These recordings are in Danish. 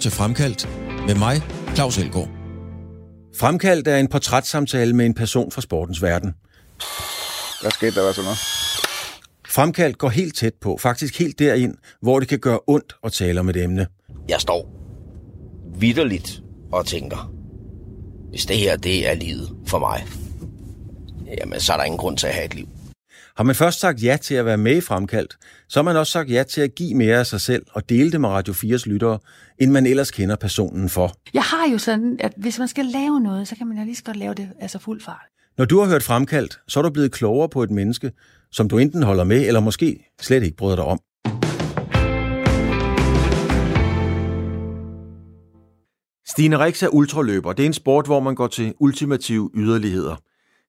til Fremkaldt med mig, Claus Elgaard. Fremkaldt er en portrætssamtale med en person fra sportens verden. Hvad skete der, hvad så noget? Fremkaldt går helt tæt på, faktisk helt derind, hvor det kan gøre ondt at tale om et emne. Jeg står vidderligt og tænker, hvis det her det er livet for mig, jamen så er der ingen grund til at have et liv. Har man først sagt ja til at være med i Fremkaldt, så har man også sagt ja til at give mere af sig selv og dele det med Radio 4's lyttere, end man ellers kender personen for. Jeg har jo sådan, at hvis man skal lave noget, så kan man jo lige så godt lave det altså fuld fart. Når du har hørt Fremkaldt, så er du blevet klogere på et menneske, som du enten holder med, eller måske slet ikke bryder dig om. Stine Rix er ultraløber. Det er en sport, hvor man går til ultimative yderligheder.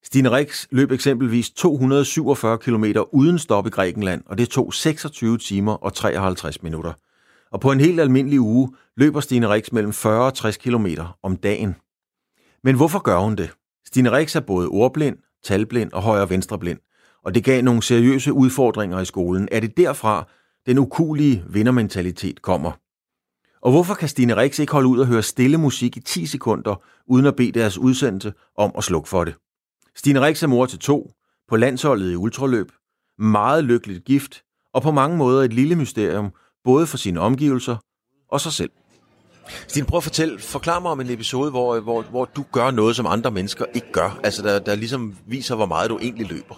Stine Rix løb eksempelvis 247 km uden stop i Grækenland, og det tog 26 timer og 53 minutter. Og på en helt almindelig uge løber Stine Rix mellem 40 og 60 km om dagen. Men hvorfor gør hun det? Stine Rix er både ordblind, talblind og højre venstreblind, og det gav nogle seriøse udfordringer i skolen. Er det derfra, den ukulige vindermentalitet kommer? Og hvorfor kan Stine Rix ikke holde ud og høre stille musik i 10 sekunder, uden at bede deres udsendelse om at slukke for det? Stine Rix er mor til to, på landsholdet i ultraløb, meget lykkeligt gift, og på mange måder et lille mysterium, både for sine omgivelser og sig selv. Stine, prøv at fortælle, forklar mig om en episode, hvor, hvor, hvor du gør noget, som andre mennesker ikke gør. Altså, der, der ligesom viser, hvor meget du egentlig løber.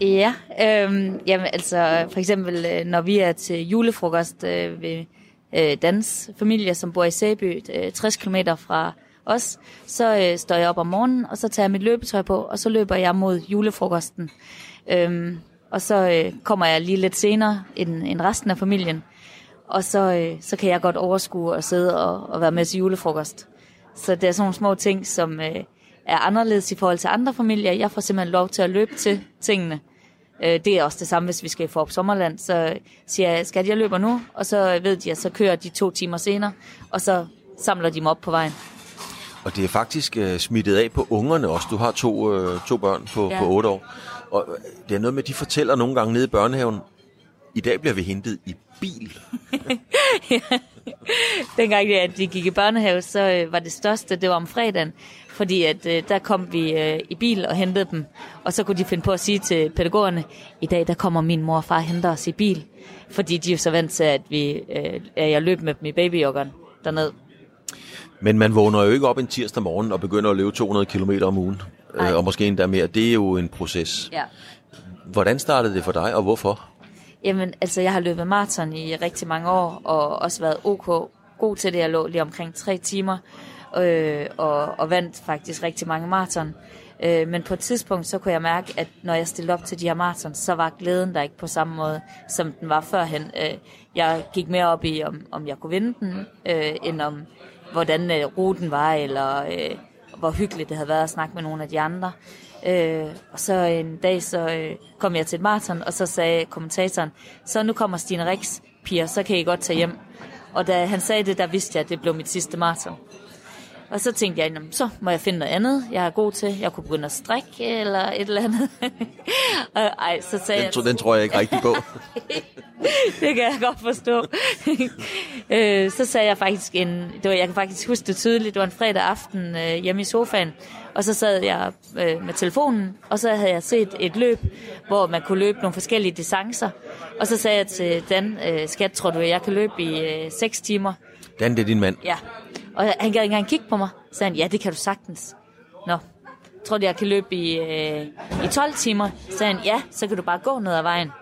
Ja, øhm, jamen altså for eksempel, øh, når vi er til julefrokost øh, ved øh, Dans familie, som bor i Sæby, øh, 60 km fra os, så øh, står jeg op om morgenen, og så tager jeg mit løbetøj på, og så løber jeg mod julefrokosten. Øhm, og så øh, kommer jeg lige lidt senere end, end resten af familien, og så, øh, så kan jeg godt overskue og sidde og, og være med til julefrokost. Så det er sådan nogle små ting, som øh, er anderledes i forhold til andre familier. Jeg får simpelthen lov til at løbe til tingene. Øh, det er også det samme, hvis vi skal få op Sommerland. Så siger jeg, skal jeg løber nu? Og så øh, ved de, at så kører de to timer senere, og så samler de mig op på vejen. Og det er faktisk øh, smittet af på ungerne også. Du har to, øh, to børn på, ja. på 8 år. Og øh, det er noget med, at de fortæller nogle gange nede i børnehaven, i dag bliver vi hentet i bil. ja. Dengang at de gik i børnehave, så øh, var det største, det var om fredagen. Fordi at øh, der kom vi øh, i bil og hentede dem. Og så kunne de finde på at sige til pædagogerne, i dag der kommer min mor og far og henter os i bil. Fordi de er jo så vant til, at, vi, øh, at jeg løb med dem i babyjoggeren dernede. Men man vågner jo ikke op en tirsdag morgen og begynder at løbe 200 km om ugen. Øh, og måske endda mere. Det er jo en proces. Ja. Hvordan startede det for dig, og hvorfor? Jamen, altså jeg har løbet maraton i rigtig mange år, og også været ok god til det. Jeg lå lige omkring tre timer, øh, og, og vandt faktisk rigtig mange maraton. Øh, men på et tidspunkt, så kunne jeg mærke, at når jeg stillede op til de her maraton, så var glæden der ikke på samme måde, som den var førhen. Øh, jeg gik mere op i, om, om jeg kunne vinde den, øh, end om hvordan øh, ruten var, eller øh, hvor hyggeligt det havde været at snakke med nogle af de andre. Øh, og så en dag, så øh, kom jeg til et maraton, og så sagde kommentatoren, så nu kommer Stine Rix, piger, så kan I godt tage hjem. Og da han sagde det, der vidste jeg, at det blev mit sidste maraton. Og så tænkte jeg, så må jeg finde noget andet, jeg er god til. Jeg kunne begynde at strikke eller et eller andet. og, ej, så sagde den, jeg, den tror jeg ikke rigtig på. det kan jeg godt forstå. øh, så sagde jeg faktisk en, det var, jeg kan faktisk huske det tydeligt, det var en fredag aften øh, hjemme i sofaen, og så sad jeg øh, med telefonen, og så havde jeg set et løb, hvor man kunne løbe nogle forskellige distancer. Og så sagde jeg til Dan, øh, skat, tror du, jeg kan løbe i øh, 6 timer? Dan, det er din mand? Ja. Og han gad ikke engang kigge på mig. Så sagde han, ja, det kan du sagtens. Nå, tror du, jeg kan løbe i, øh, i 12 timer? Så sagde han, ja, så kan du bare gå ned ad vejen.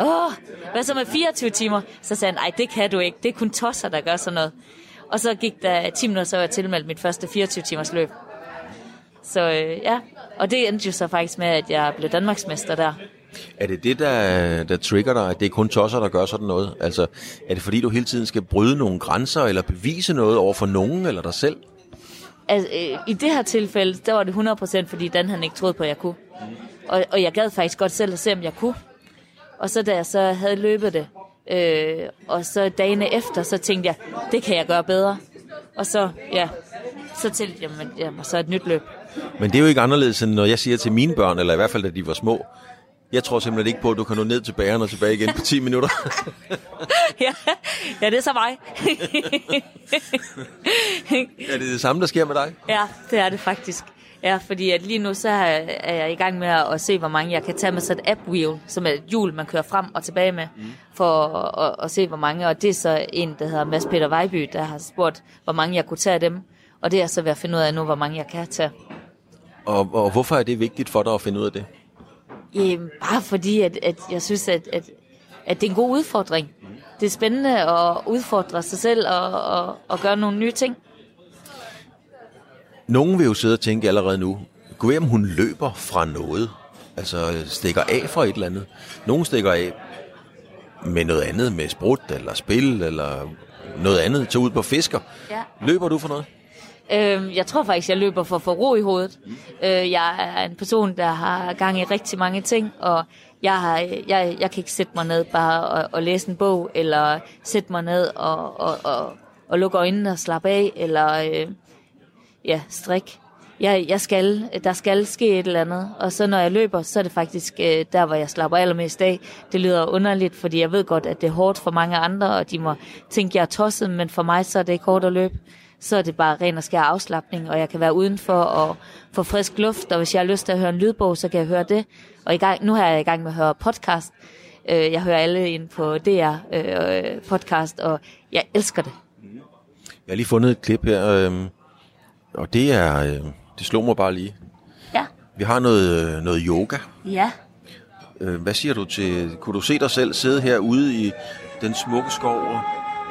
Åh, hvad så med 24 timer? Så sagde han, nej, det kan du ikke. Det er kun tosser, der gør sådan noget. Og så gik der 10 minutter, så var jeg tilmeldt mit første 24 timers løb. Så øh, ja, og det endte jo så faktisk med, at jeg blev Danmarksmester der. Er det det, der, der trigger dig, at det er kun tosser, der gør sådan noget? Altså, er det fordi, du hele tiden skal bryde nogle grænser, eller bevise noget over for nogen, eller dig selv? Altså, øh, I det her tilfælde, der var det 100% fordi Dan han ikke troede på, at jeg kunne. Og, og jeg gad faktisk godt selv at se, om jeg kunne. Og så da jeg så havde løbet det, øh, og så dagene efter, så tænkte jeg, det kan jeg gøre bedre. Og så, ja, så til, jamen, jamen, så et nyt løb. Men det er jo ikke anderledes, end når jeg siger til mine børn, eller i hvert fald da de var små, Jeg tror simpelthen ikke på, at du kan nå ned til bageren og tilbage igen på 10 minutter. ja, ja, det er så mig. er det det samme, der sker med dig? ja, det er det faktisk. Ja, fordi at lige nu så er er jeg i gang med at se, hvor mange jeg kan tage med sådan et app wheel, som er et hjul, man kører frem og tilbage med, mm. for at, at, at se, hvor mange. Og det er så en, der hedder Mads Peter Vejby, der har spurgt, hvor mange jeg kunne tage af dem. Og det er så ved at finde ud af nu, hvor mange jeg kan tage. Og, og hvorfor er det vigtigt for dig at finde ud af det? Jamen, bare fordi, at, at jeg synes, at, at, at det er en god udfordring. Det er spændende at udfordre sig selv og, og, og gøre nogle nye ting. Nogen vil jo sidde og tænke allerede nu, gå hjem, hun løber fra noget. Altså stikker af fra et eller andet. Nogen stikker af med noget andet, med sprut eller spil eller noget andet, tager ud på fisker. Ja. Løber du for noget? Øhm, jeg tror faktisk, jeg løber for at få ro i hovedet. Øh, jeg er en person, der har gang i rigtig mange ting, og jeg, har, jeg, jeg kan ikke sætte mig ned bare og, og læse en bog, eller sætte mig ned og, og, og, og lukke øjnene og slappe af, eller øh, ja, strik. Jeg, jeg skal, der skal ske et eller andet, og så når jeg løber, så er det faktisk øh, der, hvor jeg slapper allermest af. Det lyder underligt, fordi jeg ved godt, at det er hårdt for mange andre, og de må tænke, at jeg er tosset, men for mig så er det ikke hårdt at løbe så er det bare ren og skær afslappning, og jeg kan være udenfor og få frisk luft, og hvis jeg har lyst til at høre en lydbog, så kan jeg høre det. Og i gang, nu er jeg i gang med at høre podcast. Øh, Jeg hører alle ind på DR øh, podcast, og jeg elsker det. Jeg har lige fundet et klip her, øh, og det er, øh, det slog mig bare lige. Ja. Vi har noget, noget yoga. Ja. Øh, hvad siger du til, kunne du se dig selv sidde herude i den smukke skov og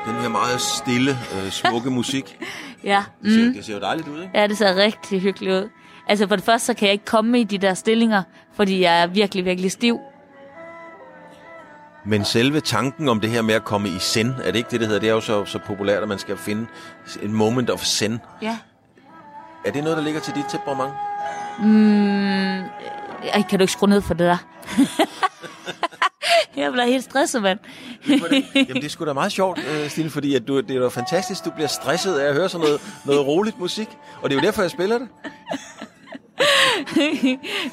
den her meget stille, øh, smukke musik? Ja. Det ser, det ser jo dejligt ud, ikke? Ja, det ser rigtig hyggeligt ud. Altså for det første, så kan jeg ikke komme i de der stillinger, fordi jeg er virkelig, virkelig stiv. Men selve tanken om det her med at komme i zen, er det ikke det, det hedder? Det er jo så, så populært, at man skal finde en moment of zen. Ja. Er det noget, der ligger til dit temperament? Mm, ej, kan du ikke skrue ned for det der? jeg bliver helt stresset, mand. Jamen, det er sgu da meget sjovt, øh, Stine, fordi at du, det er da fantastisk, du bliver stresset af at høre sådan noget, noget roligt musik. Og det er jo derfor, jeg spiller det.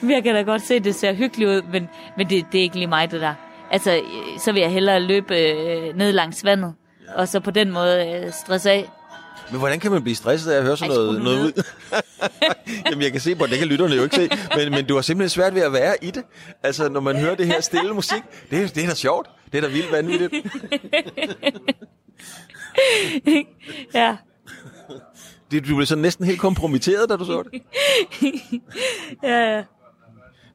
jeg kan da godt se, at det ser hyggeligt ud, men, men det, det er ikke lige mig, det der. Altså, så vil jeg hellere løbe øh, ned langs vandet, ja. og så på den måde øh, stresse af. Men hvordan kan man blive stresset af at høre sådan noget, noget ud? Jamen, jeg kan se på, det kan lytterne jo ikke se, men, men du har simpelthen svært ved at være i det. Altså, når man hører det her stille musik, det, er- det er da sjovt. Det er da vildt vanvittigt. ja. Det, du blev så næsten helt kompromitteret, da du så det. ja, ja.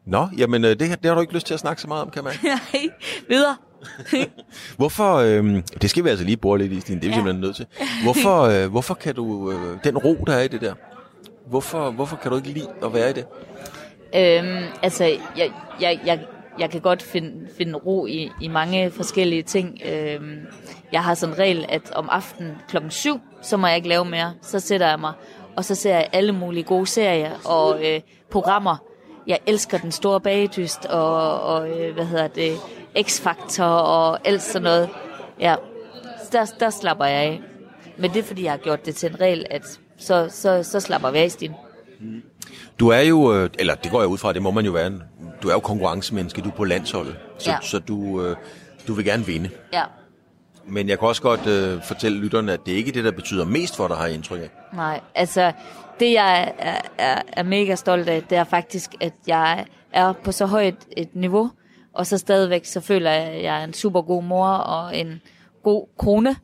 Nå, jamen, øh, det, det har du ikke lyst til at snakke så meget om, kan man. Nej, videre. Hvorfor, øh, det skal vi altså lige bore lidt i, Stine, det er vi Ja. simpelthen nødt til. Hvorfor, øh, hvorfor kan du, øh, den ro, der er i det der, hvorfor, hvorfor kan du ikke lide at være i det? Øhm, altså, jeg, jeg, jeg, jeg kan godt finde, finde ro i, i mange forskellige ting. Øhm, jeg har sådan en regel, at om aftenen klokken 7, så må jeg ikke lave mere. Så sætter jeg mig, og så ser jeg alle mulige gode serier og øh, programmer. Jeg elsker den store bagedyst og, og øh, hvad hedder det, X-Factor og alt sådan noget. Ja, der, der slapper jeg af. Men det er, fordi jeg har gjort det til en regel, at så, så, så slapper vi af, Stine. Du er jo, øh, eller det går jeg ud fra, det må man jo være, du er jo konkurrencemenneske, du er på landsholdet, så, Ja. så du, øh, du vil gerne vinde. Ja, Men jeg kan også godt øh, fortælle lytterne, at det ikke er det, der betyder mest for dig, har jeg indtryk af. Nej, altså det jeg er, er, er mega stolt af, det er faktisk, at jeg er på så højt et niveau, og så stadigvæk så føler jeg, at jeg er en super god mor og en god kone.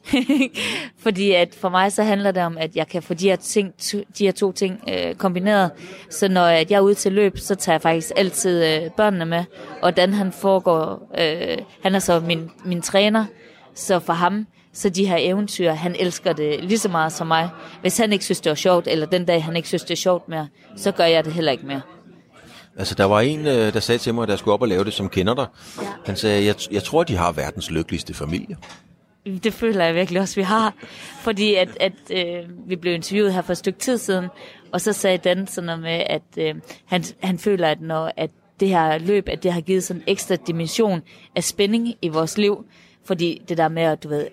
Fordi at for mig så handler det om, at jeg kan få de her, ting, de her to ting øh, kombineret. Så når jeg er ude til løb, så tager jeg faktisk altid øh, børnene med. Og Dan han foregår, øh, han er så min, min træner, så for ham, så de her eventyr, han elsker det lige så meget som mig. Hvis han ikke synes, det var sjovt, eller den dag, han ikke synes, det er sjovt mere, så gør jeg det heller ikke mere. Altså, der var en, øh, der sagde til mig, at jeg skulle op og lave det, som kender dig. Ja. Han sagde, jeg, jeg tror, de har verdens lykkeligste familie. Det føler jeg virkelig også, vi har. Fordi at, at øh, vi blev interviewet her for et stykke tid siden, og så sagde Dan sådan noget med, at øh, han, han føler, at når at det her løb, at det har givet sådan en ekstra dimension af spænding i vores liv. Fordi det der med, at du ved,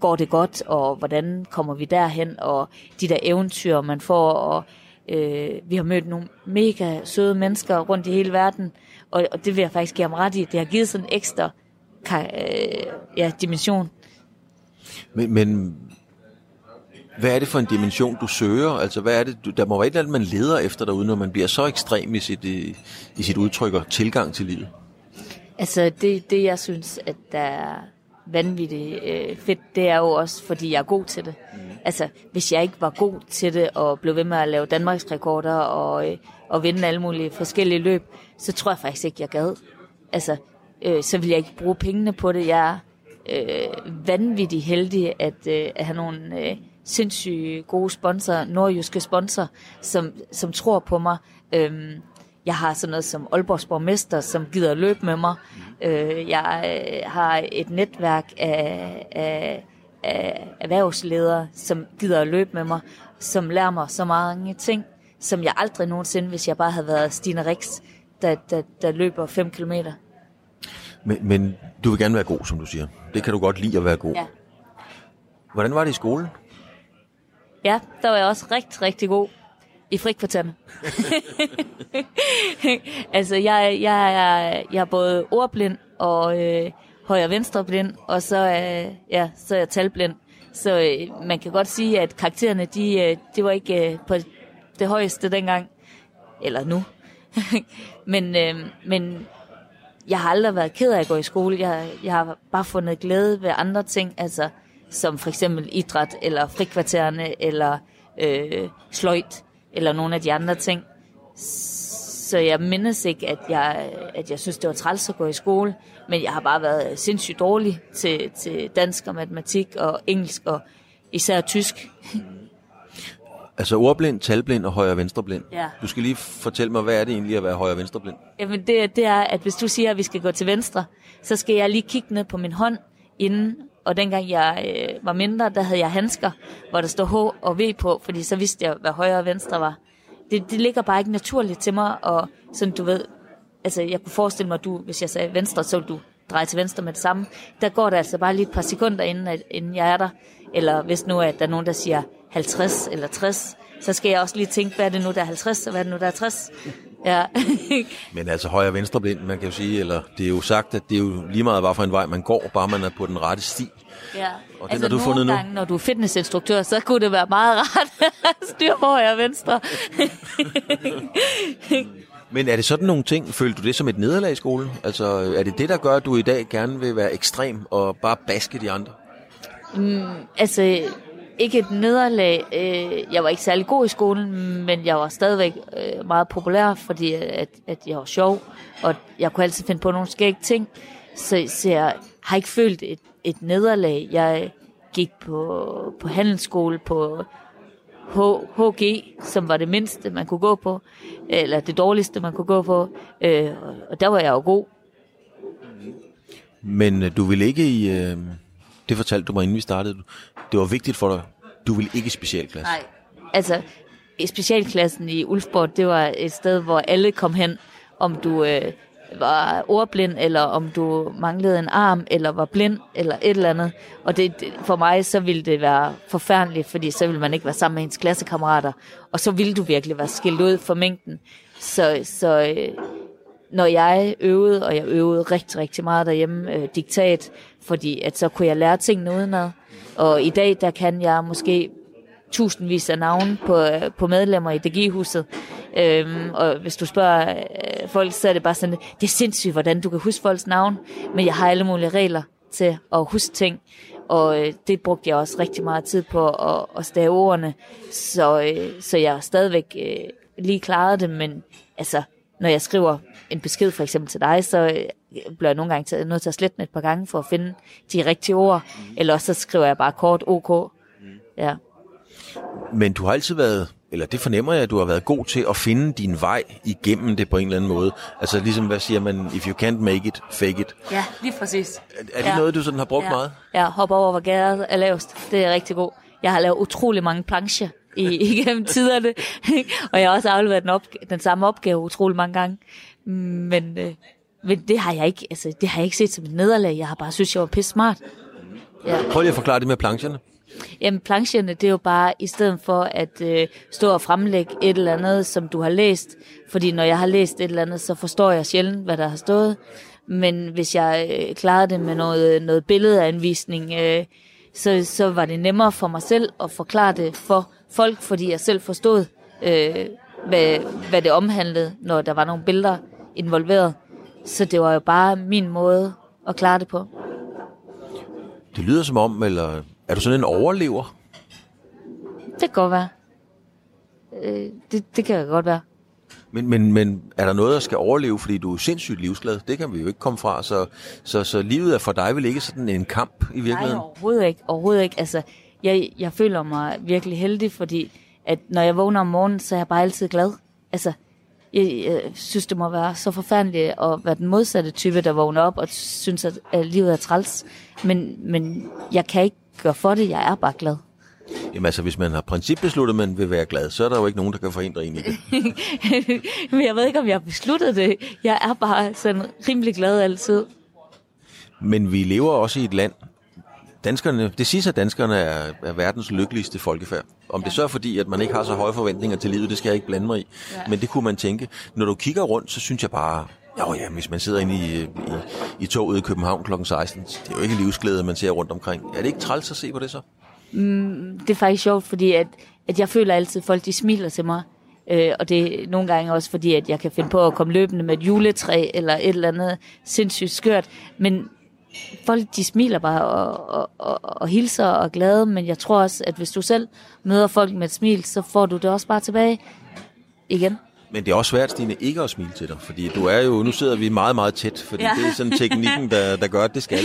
går det godt, og hvordan kommer vi derhen, og de der eventyr, man får, og øh, vi har mødt nogle mega søde mennesker rundt i hele verden, Og, og det vil jeg faktisk give ham ret i. Det har givet sådan en ekstra øh, ja, dimension. Men, men hvad er det for en dimension, du søger? Altså, hvad er det, du, der må være et eller andet, man leder efter derude, når man bliver så ekstrem i sit, i, i sit udtryk og tilgang til livet. Altså det, det jeg synes, at der er vanvittigt øh, fedt, det er jo også, fordi jeg er god til det. Mm. Altså hvis jeg ikke var god til det, og blev ved med at lave Danmarks rekorder og, øh, og vinde alle mulige forskellige løb, så tror jeg faktisk ikke, jeg gad. Altså, øh, så vil jeg ikke bruge pengene på det. Jeg er øh, vanvittigt heldig at, øh, at have nogle øh, sindssygt gode sponsorer, nordjyske sponsorer, som, som tror på mig. Øhm, jeg har sådan noget som Aalborgs borgmester, som gider løbe med mig. Øh, jeg øh, har et netværk af, af, af erhvervsledere, som gider at løbe med mig, som lærer mig så mange ting, som jeg aldrig nogensinde, hvis jeg bare havde været Stine Rix, der, der, der løber 5 kilometer. Men, men du vil gerne være god, som du siger. Det kan du godt lide at være god. Ja. Hvordan var det i skolen? Ja, der var jeg også rigtig, rigtig god i frikvarterne. altså, jeg, jeg, er, jeg er både ordblind og øh, højre venstre blind, og så, øh, ja, så er jeg talblind. Så øh, man kan godt sige, at karaktererne, de, øh, de var ikke øh, på det højeste dengang. Eller nu. men, øh, men jeg har aldrig været ked af at gå i skole. Jeg, jeg har bare fundet glæde ved andre ting, altså som for eksempel idræt, eller frikvartererne, eller øh, sløjt, eller nogle af de andre ting. Så jeg mindes ikke, at jeg, at jeg synes, det var træls at gå i skole, men jeg har bare været sindssygt dårlig til, til dansk og matematik og engelsk og især tysk. Altså ordblind, talblind og højre og venstreblind. Ja. Du skal lige fortælle mig, hvad er det egentlig at være højre og venstreblind? Jamen det, det er, at hvis du siger, at vi skal gå til venstre, så skal jeg lige kigge ned på min hånd inden. Og dengang jeg øh, var mindre, der havde jeg handsker, hvor der stod H og V på, fordi så vidste jeg, hvad højre og venstre var. Det, det ligger bare ikke naturligt til mig, og sådan du ved, altså jeg kunne forestille mig, at du, hvis jeg sagde venstre, så ville du dreje til venstre med det samme. Der går der altså bare lige et par sekunder, inden, at, inden jeg er der. Eller hvis nu at der er nogen, der siger 50 eller 60, så skal jeg også lige tænke, hvad er det nu, der er 50, og hvad er det nu, der er 60. Ja. Men altså højre og venstreblind, man kan jo sige, eller det er jo sagt, at det er jo lige meget, hvad for en vej man går, bare man er på den rette sti. ja. Og den altså har du fundet nu? gange, når du er fitnessinstruktør, så kunne det være meget rart at styre højre og venstre. Men er det sådan nogle ting, følte du det som et nederlag i skolen? Altså er det det, der gør, at du i dag gerne vil være ekstrem og bare baske de andre? altså, ikke et nederlag. Øh, Jeg var ikke særlig god i skolen, men jeg var stadigvæk øh, meget populær, fordi at, at jeg var sjov, og jeg kunne altid finde på nogle skægge ting. Så, så jeg har ikke følt et, et nederlag. Jeg gik på, på handelsskole på H, HG, som var det mindste, man kunne gå på, eller det dårligste, man kunne gå på, øh, og- der var jeg jo god. Men øh, du ville ikke i... Øh, det fortalte du mig, inden vi startede. Det var vigtigt for dig. Du ville ikke i specialklasse. Nej. Altså, specialklassen i Ulfborg, det var et sted, hvor alle kom hen, om du øh, var ordblind, eller om du manglede en arm, eller var blind, eller et eller andet. Og det, det, for mig, så ville det være forfærdeligt, fordi så ville man ikke være sammen med ens klassekammerater, og så ville du virkelig være skilt ud for mængden. Så, så øh, når jeg øvede, og jeg øvede rigtig, rigtig meget derhjemme, øh, diktat, fordi at så kunne jeg lære tingene udenad. Og i dag, der kan jeg måske tusindvis af navne på, øh, på medlemmer i DG-huset. Øhm, og hvis du spørger øh, folk, så er det bare sådan, det er sindssygt, hvordan du kan huske folks navn, men jeg har alle mulige regler til at huske ting, og øh, det brugte jeg også rigtig meget tid på at, at stave ordene, så, øh, så jeg stadigvæk øh, lige klarede det, men altså, når jeg skriver en besked for eksempel til dig, så øh, bliver jeg nogle gange taget, nødt til at slette den et par gange for at finde de rigtige ord, eller også så skriver jeg bare kort OK. Ja. Men du har altid været, eller det fornemmer jeg, at du har været god til at finde din vej igennem det på en eller anden måde. Altså ligesom, hvad siger man, if you can't make it, fake it. Ja, lige præcis. Er, er det Ja. noget, du sådan har brugt ja. meget? Ja, hoppe over, hvor gæret er lavest. Det er rigtig god. Jeg har lavet utrolig mange plancher i, igennem tiderne, og jeg har også afleveret den, opg- den samme opgave utrolig mange gange. Men, øh, men det har jeg ikke, altså, det har jeg ikke set som et nederlag. Jeg har bare synes, jeg var pisse smart. Ja. Prøv lige at forklare det med plancherne. Jamen, plancherne, det er jo bare, i stedet for at øh, stå og fremlægge et eller andet, som du har læst, fordi når jeg har læst et eller andet, så forstår jeg sjældent, hvad der har stået. Men hvis jeg øh, klarede det med noget, noget billedanvisning, øh, så, så var det nemmere for mig selv at forklare det for folk, fordi jeg selv forstod, øh, hvad, hvad det omhandlede, når der var nogle billeder involveret. Så det var jo bare min måde at klare det på. Det lyder som om, eller er du sådan en overlever? Det kan godt være. Øh, det, det kan godt være. Men, men, men er der noget, der skal overleve, fordi du er sindssygt livsglad? Det kan vi jo ikke komme fra, så, så, så livet er for dig vel ikke sådan en kamp i virkeligheden? Nej, overhovedet ikke. Overhovedet ikke. Altså, jeg, jeg føler mig virkelig heldig, fordi at når jeg vågner om morgenen, så er jeg bare altid glad. Altså, jeg, jeg synes, det må være så forfærdeligt at være den modsatte type, der vågner op og synes, at, at livet er træls. Men, men jeg kan ikke gøre for det. Jeg er bare glad. Jamen altså, hvis man har principbesluttet, at man vil være glad, så er der jo ikke nogen, der kan forhindre en i det. Men jeg ved ikke, om jeg har besluttet det. Jeg er bare sådan rimelig glad altid. Men vi lever også i et land, danskerne, det siges, at danskerne er, er verdens lykkeligste folkefærd. Om ja. det så er fordi, at man ikke har så høje forventninger til livet, det skal jeg ikke blande mig i. Ja. Men det kunne man tænke. Når du kigger rundt, så synes jeg bare, jo ja, hvis man sidder inde i, i, i toget i København kl. 16, det er jo ikke livsglæde, man ser rundt omkring. Er det ikke træls at se på det så? Mm, det er faktisk sjovt, fordi at, at jeg føler altid, at folk de smiler til mig. Øh, og det er nogle gange også fordi, at jeg kan finde på at komme løbende med et juletræ eller et eller andet sindssygt skørt. Men folk de smiler bare og, og, og, og hilser og er glade, men jeg tror også, at hvis du selv møder folk med et smil, så får du det også bare tilbage igen. Men det er også svært, Stine, ikke at smile til dig, fordi du er jo, nu sidder vi meget, meget tæt, fordi ja. det er sådan teknikken, der, der gør, at det skal.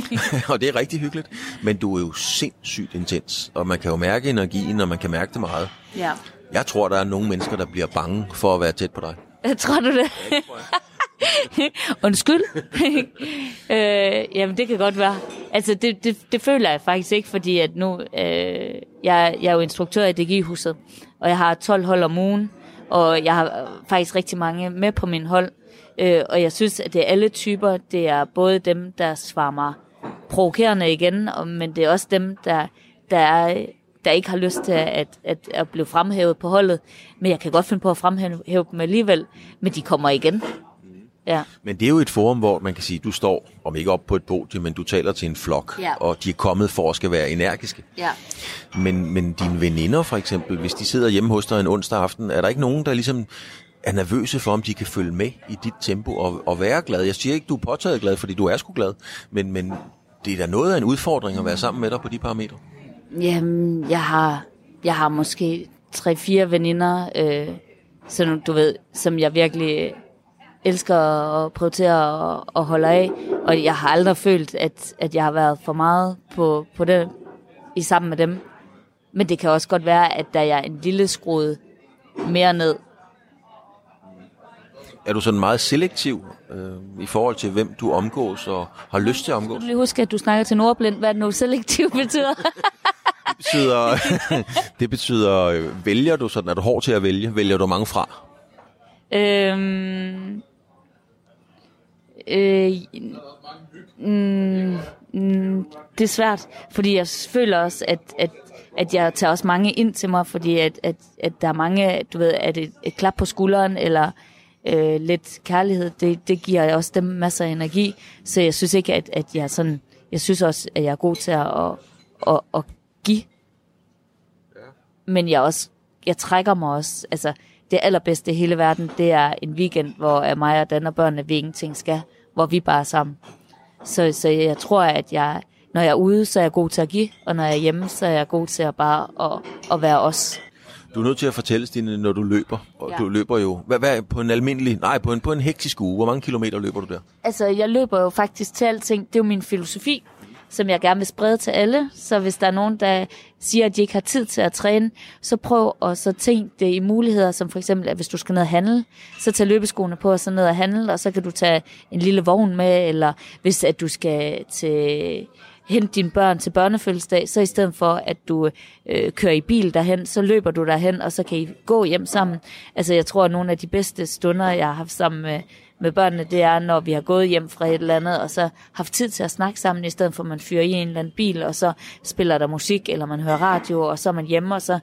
og det er rigtig hyggeligt, men du er jo sindssygt intens, og man kan jo mærke energien, og man kan mærke det meget. Ja. Jeg tror, der er nogle mennesker, der bliver bange for at være tæt på dig. Jeg tror du det? Ja, det tror jeg. Undskyld. øh, jamen, det kan godt være. Altså, det, det, det føler jeg faktisk ikke, fordi at nu, øh, jeg, jeg er jo instruktør i DG-huset, og jeg har 12 hold om ugen, og jeg har faktisk rigtig mange med på min hold. Øh, og jeg synes, at det er alle typer. Det er både dem, der svarer mig provokerende igen, og, men det er også dem, der, der, er, der ikke har lyst til at, at, at blive fremhævet på holdet. Men jeg kan godt finde på at fremhæve dem alligevel, men de kommer igen. Ja. Men det er jo et forum, hvor man kan sige, du står, om ikke op på et podium, men du taler til en flok, ja. og de er kommet for at skal være energiske. Ja. Men, men dine veninder for eksempel, hvis de sidder hjemme hos dig en onsdag aften, er der ikke nogen, der ligesom er nervøse for, om de kan følge med i dit tempo og, og være glad? Jeg siger ikke, du er påtaget glad, fordi du er sgu glad, men, men det er da noget af en udfordring at være sammen med dig på de parametre. Jamen, jeg har, jeg har måske tre-fire veninder, øh, som du ved, som jeg virkelig elsker at prioritere og, og holde af. Og jeg har aldrig følt, at, at jeg har været for meget på, på det i sammen med dem. Men det kan også godt være, at der er en lille skruet mere ned. Er du sådan meget selektiv øh, i forhold til, hvem du omgås og har lyst til at omgås? Jeg huske, at du snakker til Nordblind. Hvad det nu selektiv betyder? det betyder, det betyder øh, vælger du sådan, er du hård til at vælge? Vælger du mange fra? Øhm, Øh, mm, mm, det er svært, fordi jeg føler også, at, at, at jeg tager også mange ind til mig, fordi at, at, at der er mange, du ved, at et, et klap på skulderen, eller øh, lidt kærlighed, det, det giver også dem masser af energi, så jeg synes ikke, at, at jeg er sådan, jeg synes også, at jeg er god til at, at, at, at give, men jeg også, jeg trækker mig også, altså, det allerbedste i hele verden, det er en weekend, hvor mig og Dan og børnene, vi ingenting skal hvor vi bare er sammen. Så, så jeg tror, at jeg, når jeg er ude, så er jeg god til at give, og når jeg er hjemme, så er jeg god til at bare at, at være os. Du er nødt til at fortælle, Stine, når du løber. Og ja. Du løber jo, hvad, hvad, på en almindelig, nej, på en, på en hektisk uge. Hvor mange kilometer løber du der? Altså, jeg løber jo faktisk til alting. Det er jo min filosofi som jeg gerne vil sprede til alle. Så hvis der er nogen, der siger, at de ikke har tid til at træne, så prøv at så tænke det i muligheder, som for eksempel, at hvis du skal ned og handle, så tag løbeskoene på og så ned og handle, og så kan du tage en lille vogn med, eller hvis at du skal til hente dine børn til børnefødselsdag, så i stedet for, at du øh, kører i bil derhen, så løber du derhen, og så kan I gå hjem sammen. Altså, jeg tror, at nogle af de bedste stunder, jeg har haft sammen med, med børnene, det er, når vi har gået hjem fra et eller andet, og så haft tid til at snakke sammen, i stedet for at man fyrer i en eller anden bil, og så spiller der musik, eller man hører radio, og så er man hjemme, og så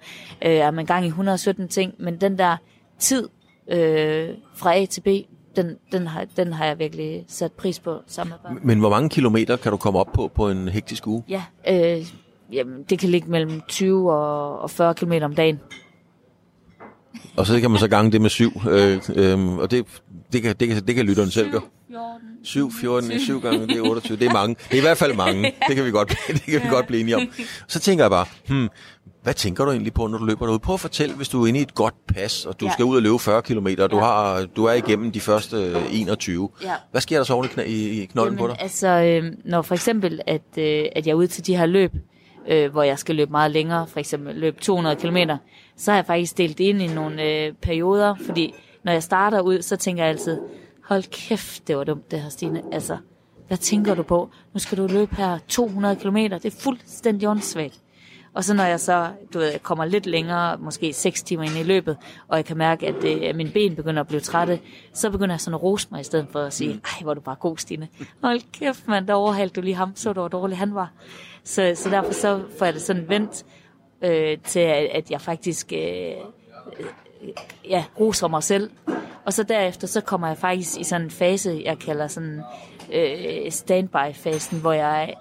øh, er man gang i 117 ting. Men den der tid øh, fra A til B, den, den, har, den har jeg virkelig sat pris på sammen med børn. Men hvor mange kilometer kan du komme op på på en hektisk uge? Ja, øh, jamen, det kan ligge mellem 20 og, og 40 km om dagen. Og så kan man så gange det med syv. Øh, øh, og det, det, kan, det, kan, det kan lytteren selv gøre. 7, 14, 7 gange, det er 28. Det er mange. Det er i hvert fald mange. Det kan vi godt, det kan vi godt blive enige om. Så tænker jeg bare, hmm, hvad tænker du egentlig på, når du løber derud? Prøv at fortælle, hvis du er inde i et godt pas, og du Ja. skal ud og løbe 40 km, og du, Ja. har, du er igennem de første 21. Ja. Hvad sker der så oven i, kna- i, knolden på dig? altså, øh, når for eksempel, at, øh, at jeg er ude til de her løb, øh, hvor jeg skal løbe meget længere, for eksempel løbe 200 km, så har jeg faktisk delt det ind i nogle øh, perioder, fordi når jeg starter ud, så tænker jeg altid, hold kæft, det var dumt det her, Stine. Altså, hvad tænker du på? Nu skal du løbe her 200 km, det er fuldstændig åndssvagt. Og så når jeg så du ved, kommer lidt længere, måske 6 timer ind i løbet, og jeg kan mærke, at, øh, at mine ben begynder at blive trætte, så begynder jeg sådan at rose mig i stedet for at sige, ej, hvor er du bare god, Stine. Hold kæft, mand, der overhalte du lige ham, så du, hvor dårlig han var. Så, så derfor så får jeg det sådan vendt øh, til, at, jeg faktisk øh, ja, roser mig selv. Og så derefter, så kommer jeg faktisk i sådan en fase, jeg kalder sådan øh, standby-fasen, hvor jeg,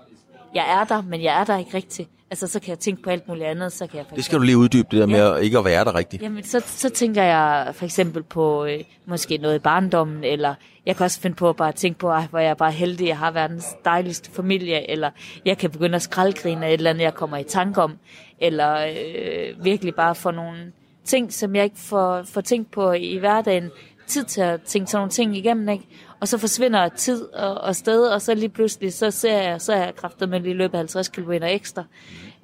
jeg er der, men jeg er der ikke rigtigt. Altså, så kan jeg tænke på alt muligt andet, så kan jeg for Det skal du lige uddybe, det der med at ikke at være der rigtigt. Jamen, så, så tænker jeg for eksempel på øh, måske noget i barndommen, eller jeg kan også finde på at bare tænke på, ej, hvor jeg er bare heldig, jeg har verdens dejligste familie, eller jeg kan begynde at skraldgrine af et eller andet, jeg kommer i tanke om, eller øh, virkelig bare få nogle ting, som jeg ikke får, får tænkt på i hverdagen, tid til at tænke sådan nogle ting igennem, ikke? Og så forsvinder tid og, og sted, og så lige pludselig, så ser jeg, så er jeg kræftet med lige løbet 50 km ekstra.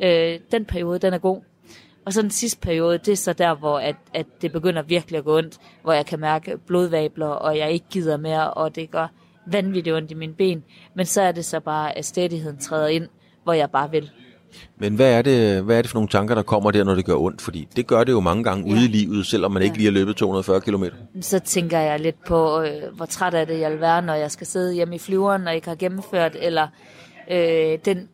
Øh, den periode, den er god. Og så den sidste periode, det er så der, hvor at, at det begynder virkelig at gå ondt, hvor jeg kan mærke blodvabler, og jeg ikke gider mere, og det gør vanvittigt ondt i mine ben. Men så er det så bare, at stædigheden træder ind, hvor jeg bare vil. Men hvad er, det, hvad er det for nogle tanker, der kommer der, når det gør ondt? Fordi det gør det jo mange gange ude i livet, selvom man ikke lige har løbet 240 km. Så tænker jeg lidt på, øh, hvor træt er det, jeg vil være, når jeg skal sidde hjemme i flyveren, og ikke har gennemført, eller øh, den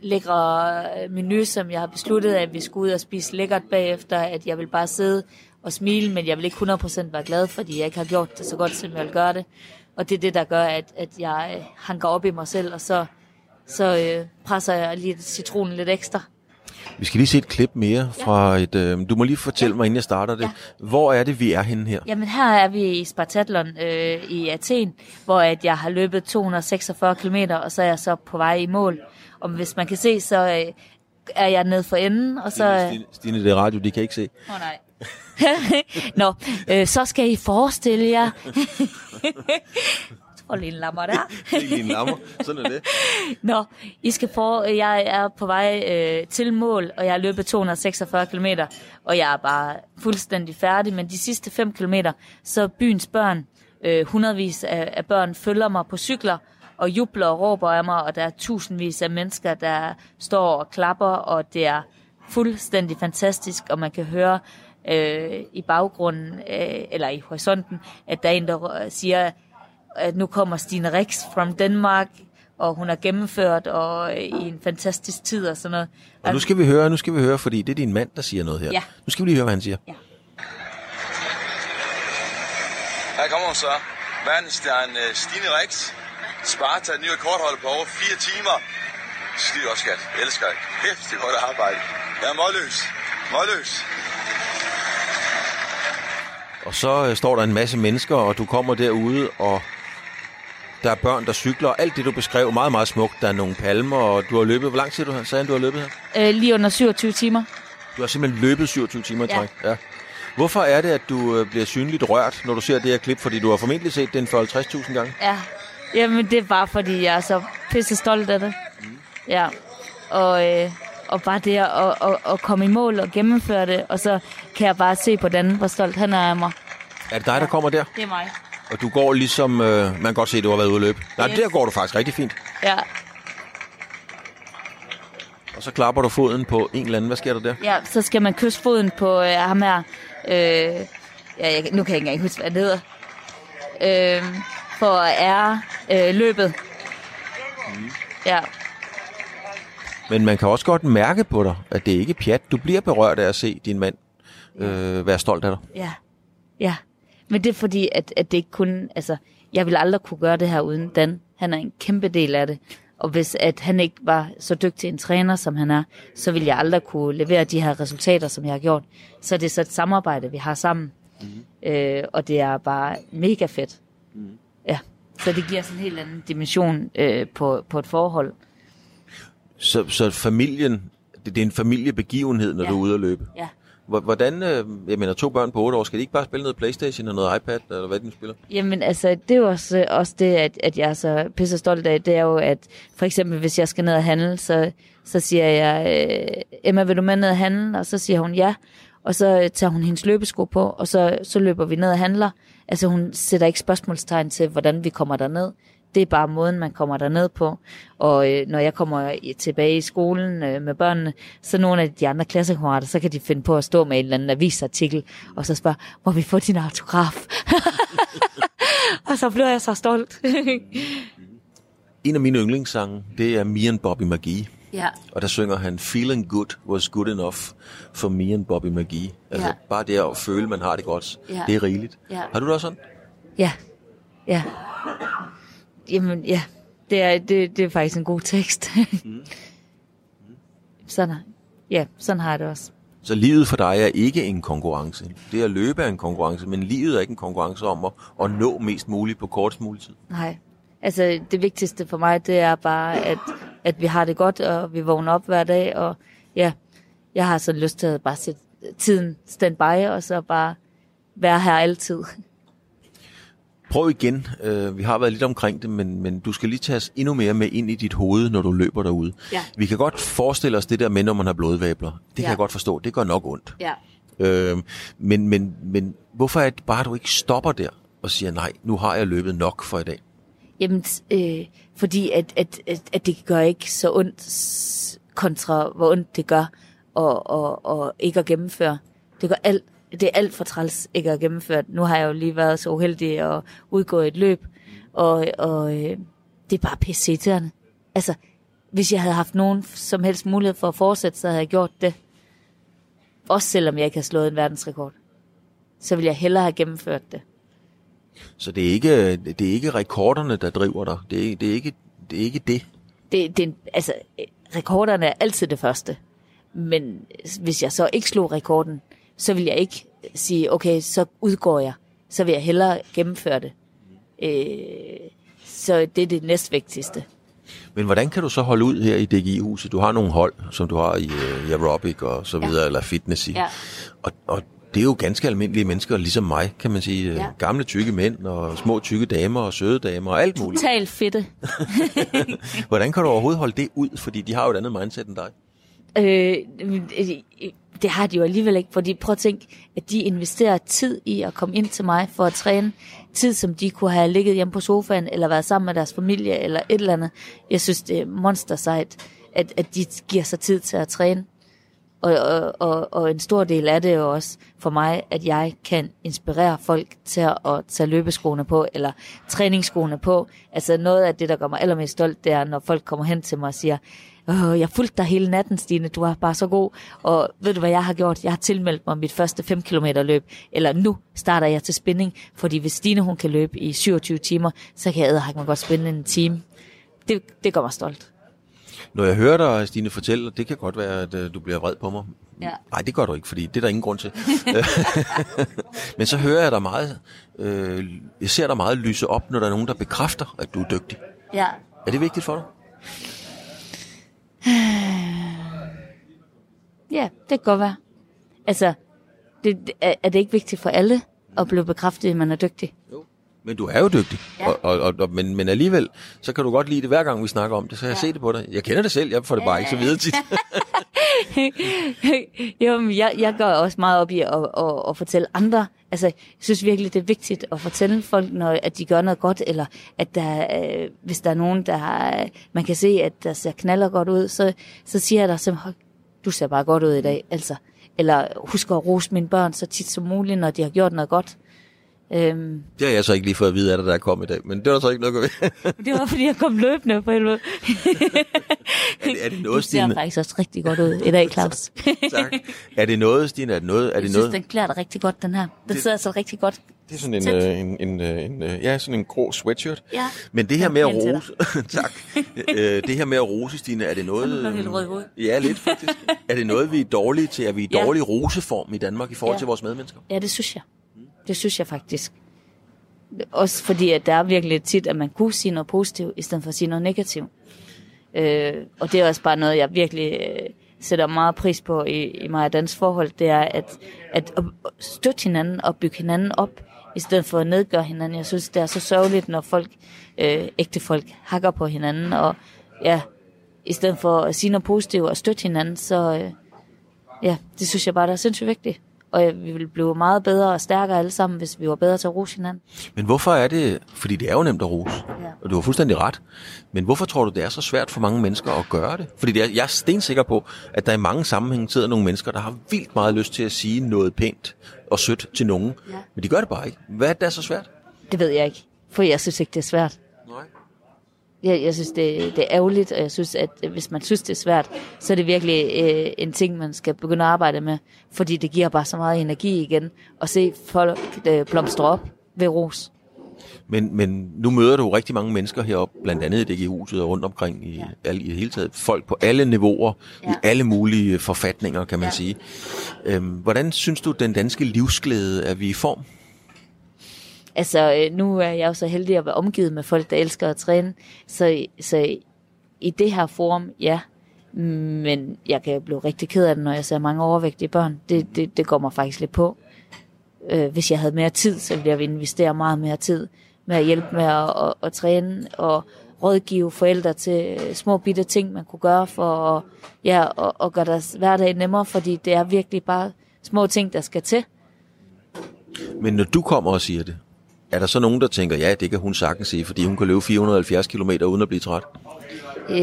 lækre menu, som jeg har besluttet, at vi skal ud og spise lækkert bagefter, at jeg vil bare sidde og smile, men jeg vil ikke 100% være glad, fordi jeg ikke har gjort det så godt, som jeg vil gøre det. Og det er det, der gør, at, at jeg øh, hanker op i mig selv, og så, så øh, presser jeg lige citronen lidt ekstra. Vi skal lige se et klip mere fra et... Øh, du må lige fortælle mig, inden jeg starter det. Hvor er det, vi er henne her? Jamen her er vi i Spartathlon øh, i Athen, hvor at jeg har løbet 246 km, og så er jeg så på vej i mål. Og hvis man kan se, så øh, er jeg nede for enden, og så... Stine, Stine, det er radio, de kan ikke se. Åh oh, nej. Nå, øh, så skal I forestille jer... Jeg tror lige en lammer der. Det er lige en lammer. Sådan er det. Nå, I skal for, jeg er på vej øh, til mål, og jeg har løbet 246 km, og jeg er bare fuldstændig færdig, men de sidste 5 km, så byens børn, øh, hundredvis af, af børn, følger mig på cykler, og jubler og råber af mig, og der er tusindvis af mennesker, der står og klapper, og det er fuldstændig fantastisk, og man kan høre øh, i baggrunden, øh, eller i horisonten, at der er en, der siger, at nu kommer Stine Rix from Denmark, og hun har gennemført og øh, i en fantastisk tid og sådan noget. Og nu skal vi høre, nu skal vi høre, fordi det er din mand, der siger noget her. Ja. Nu skal vi lige høre, hvad han siger. Her kommer hun så. Verdensstjerne øh, Stine Rix. Sparta, ny rekordholder på over 4 timer. Skide godt, skat. Jeg elsker dig. Er godt arbejde. Jeg er målløs. Målløs. Og så øh, står der en masse mennesker, og du kommer derude, og der er børn, der cykler. Alt det, du beskrev, meget, meget smukt. Der er nogle palmer, og du har løbet. Hvor lang tid du har, sagde du har løbet her? Øh, lige under 27 timer. Du har simpelthen løbet 27 timer i Ja. træk. Ja. Hvorfor er det, at du øh, bliver synligt rørt, når du ser det her klip? Fordi du har formentlig set det en 40-50.000 gange. Ja. Jamen, det er bare, fordi jeg er så pisse stolt af det. Ja. Og, øh, og bare det at, at, at, at komme i mål og gennemføre det, og så kan jeg bare se på den, hvor stolt han er af mig. Er det dig, der kommer der? Det er mig. Og du går ligesom... Øh, man kan godt se, at du har været ude at løbe. Nej, Yes. der går du faktisk rigtig fint. Ja. Og så klapper du foden på en eller anden. Hvad sker der der? Ja, så skal man kysse foden på øh, ham her. Øh, ja, jeg, nu kan jeg ikke engang huske, hvad han hedder. øh, for at ære øh, løbet. Ja, Men man kan også godt mærke på dig, at det ikke er pjat. Du bliver berørt af at se din mand øh, være stolt af dig. ja, ja. Men det er fordi, at, at det ikke kun... Altså, jeg vil aldrig kunne gøre det her uden Dan. Han er en kæmpe del af det. Og hvis at han ikke var så dygtig en træner, som han er, så ville jeg aldrig kunne levere de her resultater, som jeg har gjort. Så det er så et samarbejde, vi har sammen. Mm. Øh, og det er bare mega fedt. Mm. Ja, så det giver sådan en helt anden dimension øh, på, på et forhold. Så, så familien, det, det er en familiebegivenhed, når Ja. du er ude at løbe. Ja. Hvordan, øh, jeg mener to børn på 8 år, skal de ikke bare spille noget Playstation og noget iPad, eller hvad de spiller? Jamen altså, det er jo også, øh, også det, at, at jeg er så pisse stolt af, det er jo, at for eksempel, hvis jeg skal ned og handle, så, så siger jeg, øh, Emma, vil du med ned og handle? Og så siger hun ja, og så tager hun hendes løbesko på, og så, så løber vi ned og handler. Altså hun sætter ikke spørgsmålstegn til, hvordan vi kommer derned. Det er bare måden, man kommer derned på. Og øh, når jeg kommer tilbage i skolen øh, med børnene, så nogle af de andre klassekammerater, så kan de finde på at stå med en eller anden avisartikel, og så spørge, må vi få din autograf? og så bliver jeg så stolt. En af mine yndlingssange, det er Me and Bobby McGee. ja, Og der synger han, Feeling good was good enough for me and Bobby McGee. Altså Ja. bare det at føle, man har det godt, Ja. det er rigeligt. Ja. Har du det også sådan? ja, ja. Jamen, ja. Det er, det, det er faktisk en god tekst. sådan, er- ja, sådan har jeg det også. Så livet for dig er ikke en konkurrence. Det at løbe er en konkurrence, men livet er ikke en konkurrence om at, at nå mest muligt på kortest mulig tid. Nej. Altså, det vigtigste for mig, det er bare, at, at vi har det godt, og vi vågner op hver dag, og ja, jeg har sådan lyst til at bare sætte tiden standby, og så bare være her altid. Prøv igen. Uh, vi har været lidt omkring det, men, men du skal lige tage os endnu mere med ind i dit hoved, når du løber derude. Ja. Vi kan godt forestille os det der med, når man har blodvæbler. Det kan Ja. jeg godt forstå. Det gør nok ondt. Ja. Øh, men, men, men hvorfor er det bare, at du ikke stopper der og siger, nej, nu har jeg løbet nok for i dag? Jamen, øh, fordi at, at, at, at det gør ikke så ondt kontra, hvor ondt det gør og, og, og ikke at gennemføre. Det, gør alt, det er alt for træls ikke at gennemføre. Nu har jeg jo lige været så uheldig at udgå et løb, og, og øh, det er bare pisse Altså, hvis jeg havde haft nogen som helst mulighed for at fortsætte, så havde jeg gjort det. Også selvom jeg ikke har slået en verdensrekord. Så ville jeg hellere have gennemført det. Så det er ikke, det er ikke rekorderne, der driver dig. Det er, det er, ikke, det er ikke det. det, det, altså, øh, rekorderne er altid det første. Men hvis jeg så ikke slog rekorden, så vil jeg ikke sige, okay, så udgår jeg. Så vil jeg hellere gennemføre det. Øh, så det er det næstvigtigste. Men hvordan kan du så holde ud her i DGI-huset? Du har nogle hold, som du har i, øh, i aerobic og så videre, ja. eller fitness i. Ja. Og, og det er jo ganske almindelige mennesker, ligesom mig, kan man sige. Ja. Gamle, tykke mænd, og små, tykke damer, og søde damer, og alt muligt. Total fedte. Hvordan kan du overhovedet holde det ud? Fordi de har jo et andet mindset end dig. Øh, det har de jo alligevel ikke, fordi prøv at tænke, at de investerer tid i at komme ind til mig for at træne. Tid, som de kunne have ligget hjemme på sofaen, eller været sammen med deres familie, eller et eller andet. Jeg synes, det er monster sejt, at, at de giver sig tid til at træne. Og, og, og, og en stor del af det er jo også for mig, at jeg kan inspirere folk til at tage løbeskoene på, eller træningsskoene på. Altså noget af det, der gør mig allermest stolt, det er, når folk kommer hen til mig og siger, Åh, jeg fulgte dig hele natten, Stine, du er bare så god. Og ved du, hvad jeg har gjort? Jeg har tilmeldt mig mit første 5 km løb. Eller nu starter jeg til spænding, fordi hvis Stine hun kan løbe i 27 timer, så kan jeg æderhakke mig godt spænde en time. Det, det gør mig stolt. Når jeg hører dig, Stine, fortælle, det kan godt være, at øh, du bliver vred på mig. Ja. Nej, det gør du ikke, fordi det er der ingen grund til. Men så hører jeg dig meget, øh, jeg ser dig meget lyse op, når der er nogen, der bekræfter, at du er dygtig. Ja. Er det vigtigt for dig? Ja, det kan godt være. Altså, det, er, er det ikke vigtigt for alle at blive bekræftet, at man er dygtig? Men du er jo dygtig. Ja. Og, og, og, og, men, men alligevel, så kan du godt lide det hver gang, vi snakker om det. Så jeg ja. se det på dig. Jeg kender det selv, jeg får det bare ikke så videre tit. jo, men jeg, jeg går også meget op i at, at, at fortælle andre. Altså, jeg synes virkelig, det er vigtigt at fortælle folk, når, at de gør noget godt, eller at der, øh, hvis der er nogen, der har, man kan se, at der ser knaller godt ud, så, så siger jeg der simpelthen, du ser bare godt ud i dag. Altså, eller husk at rose mine børn så tit som muligt, når de har gjort noget godt. Øhm, Det har jeg så ikke lige fået at vide af dig, der er kommet i dag, men det var der så ikke noget at ved. det var fordi, jeg kom løbende på helvede. er, det, er det noget, Du ser Stine? faktisk også rigtig godt ud i dag, Claus. Tak. Er det noget, Stine? Er det noget? Er jeg det synes, noget? den klæder dig rigtig godt, den her. Den sidder altså rigtig godt. Det er sådan en, øh, en, en, øh, en, øh, ja, sådan en grå sweatshirt. Ja. Men det her med at rose, tak. Øh, det her med at rose, Stine, er det noget... Er helt rød. Ja, lidt faktisk. Er det noget, vi er dårlige til? Er vi i Ja. dårlig roseform i Danmark i forhold Ja. til vores medmennesker? Ja, det synes jeg. Det synes jeg faktisk. Også fordi, at der er virkelig tit, at man kunne sige noget positivt, i stedet for at sige noget negativt. Øh, og det er også bare noget, jeg virkelig øh, sætter meget pris på i, i mig og dans forhold, det er at, at, at støtte hinanden og bygge hinanden op, i stedet for at nedgøre hinanden. Jeg synes, det er så sørgeligt, når folk, øh, ægte folk, hakker på hinanden, og ja, i stedet for at sige noget positivt og støtte hinanden, så øh, ja, det synes jeg bare, der er sindssygt vigtigt. Og øh, vi ville blive meget bedre og stærkere alle sammen, hvis vi var bedre til at rose hinanden. Men hvorfor er det... Fordi det er jo nemt at rose, Ja. og du har fuldstændig ret. Men hvorfor tror du, det er så svært for mange mennesker at gøre det? Fordi det er, jeg er stensikker på, at der i mange sammenhænge sidder nogle mennesker, der har vildt meget lyst til at sige noget pænt og sødt til nogen. Ja. Men de gør det bare ikke. Hvad er det, der er så svært? Det ved jeg ikke, for jeg synes ikke, det er svært. Jeg, jeg synes, det, det er ærgerligt, og jeg synes, at hvis man synes, det er svært, så er det virkelig øh, en ting, man skal begynde at arbejde med. Fordi det giver bare så meget energi igen, at se folk øh, blomstre op ved ros. Men, men nu møder du rigtig mange mennesker heroppe, blandt andet i DG-huset og rundt omkring i, ja. i det hele taget. Folk på alle niveauer, ja. i alle mulige forfatninger, kan man. Ja. sige. Øhm, hvordan synes du, den danske livsglæde er vi i form? Altså, øh, nu er jeg jo så heldig at være omgivet med folk, der elsker at træne. Så, så i det her forum, ja. Men jeg kan blive rigtig ked af det, når jeg ser mange overvægtige børn. Det, det, det går mig faktisk lidt på. Øh, hvis jeg havde mere tid, så ville jeg investere meget mere tid med at hjælpe med at, at, at træne og rådgive forældre til små bitte ting, man kunne gøre for at, ja, og, og gøre deres hverdag nemmere, fordi det er virkelig bare små ting, der skal til. Men når du kommer og siger det, er der så nogen, der tænker, ja, det kan hun sagtens sige, fordi hun kan løbe 470 km uden at blive træt? Øh,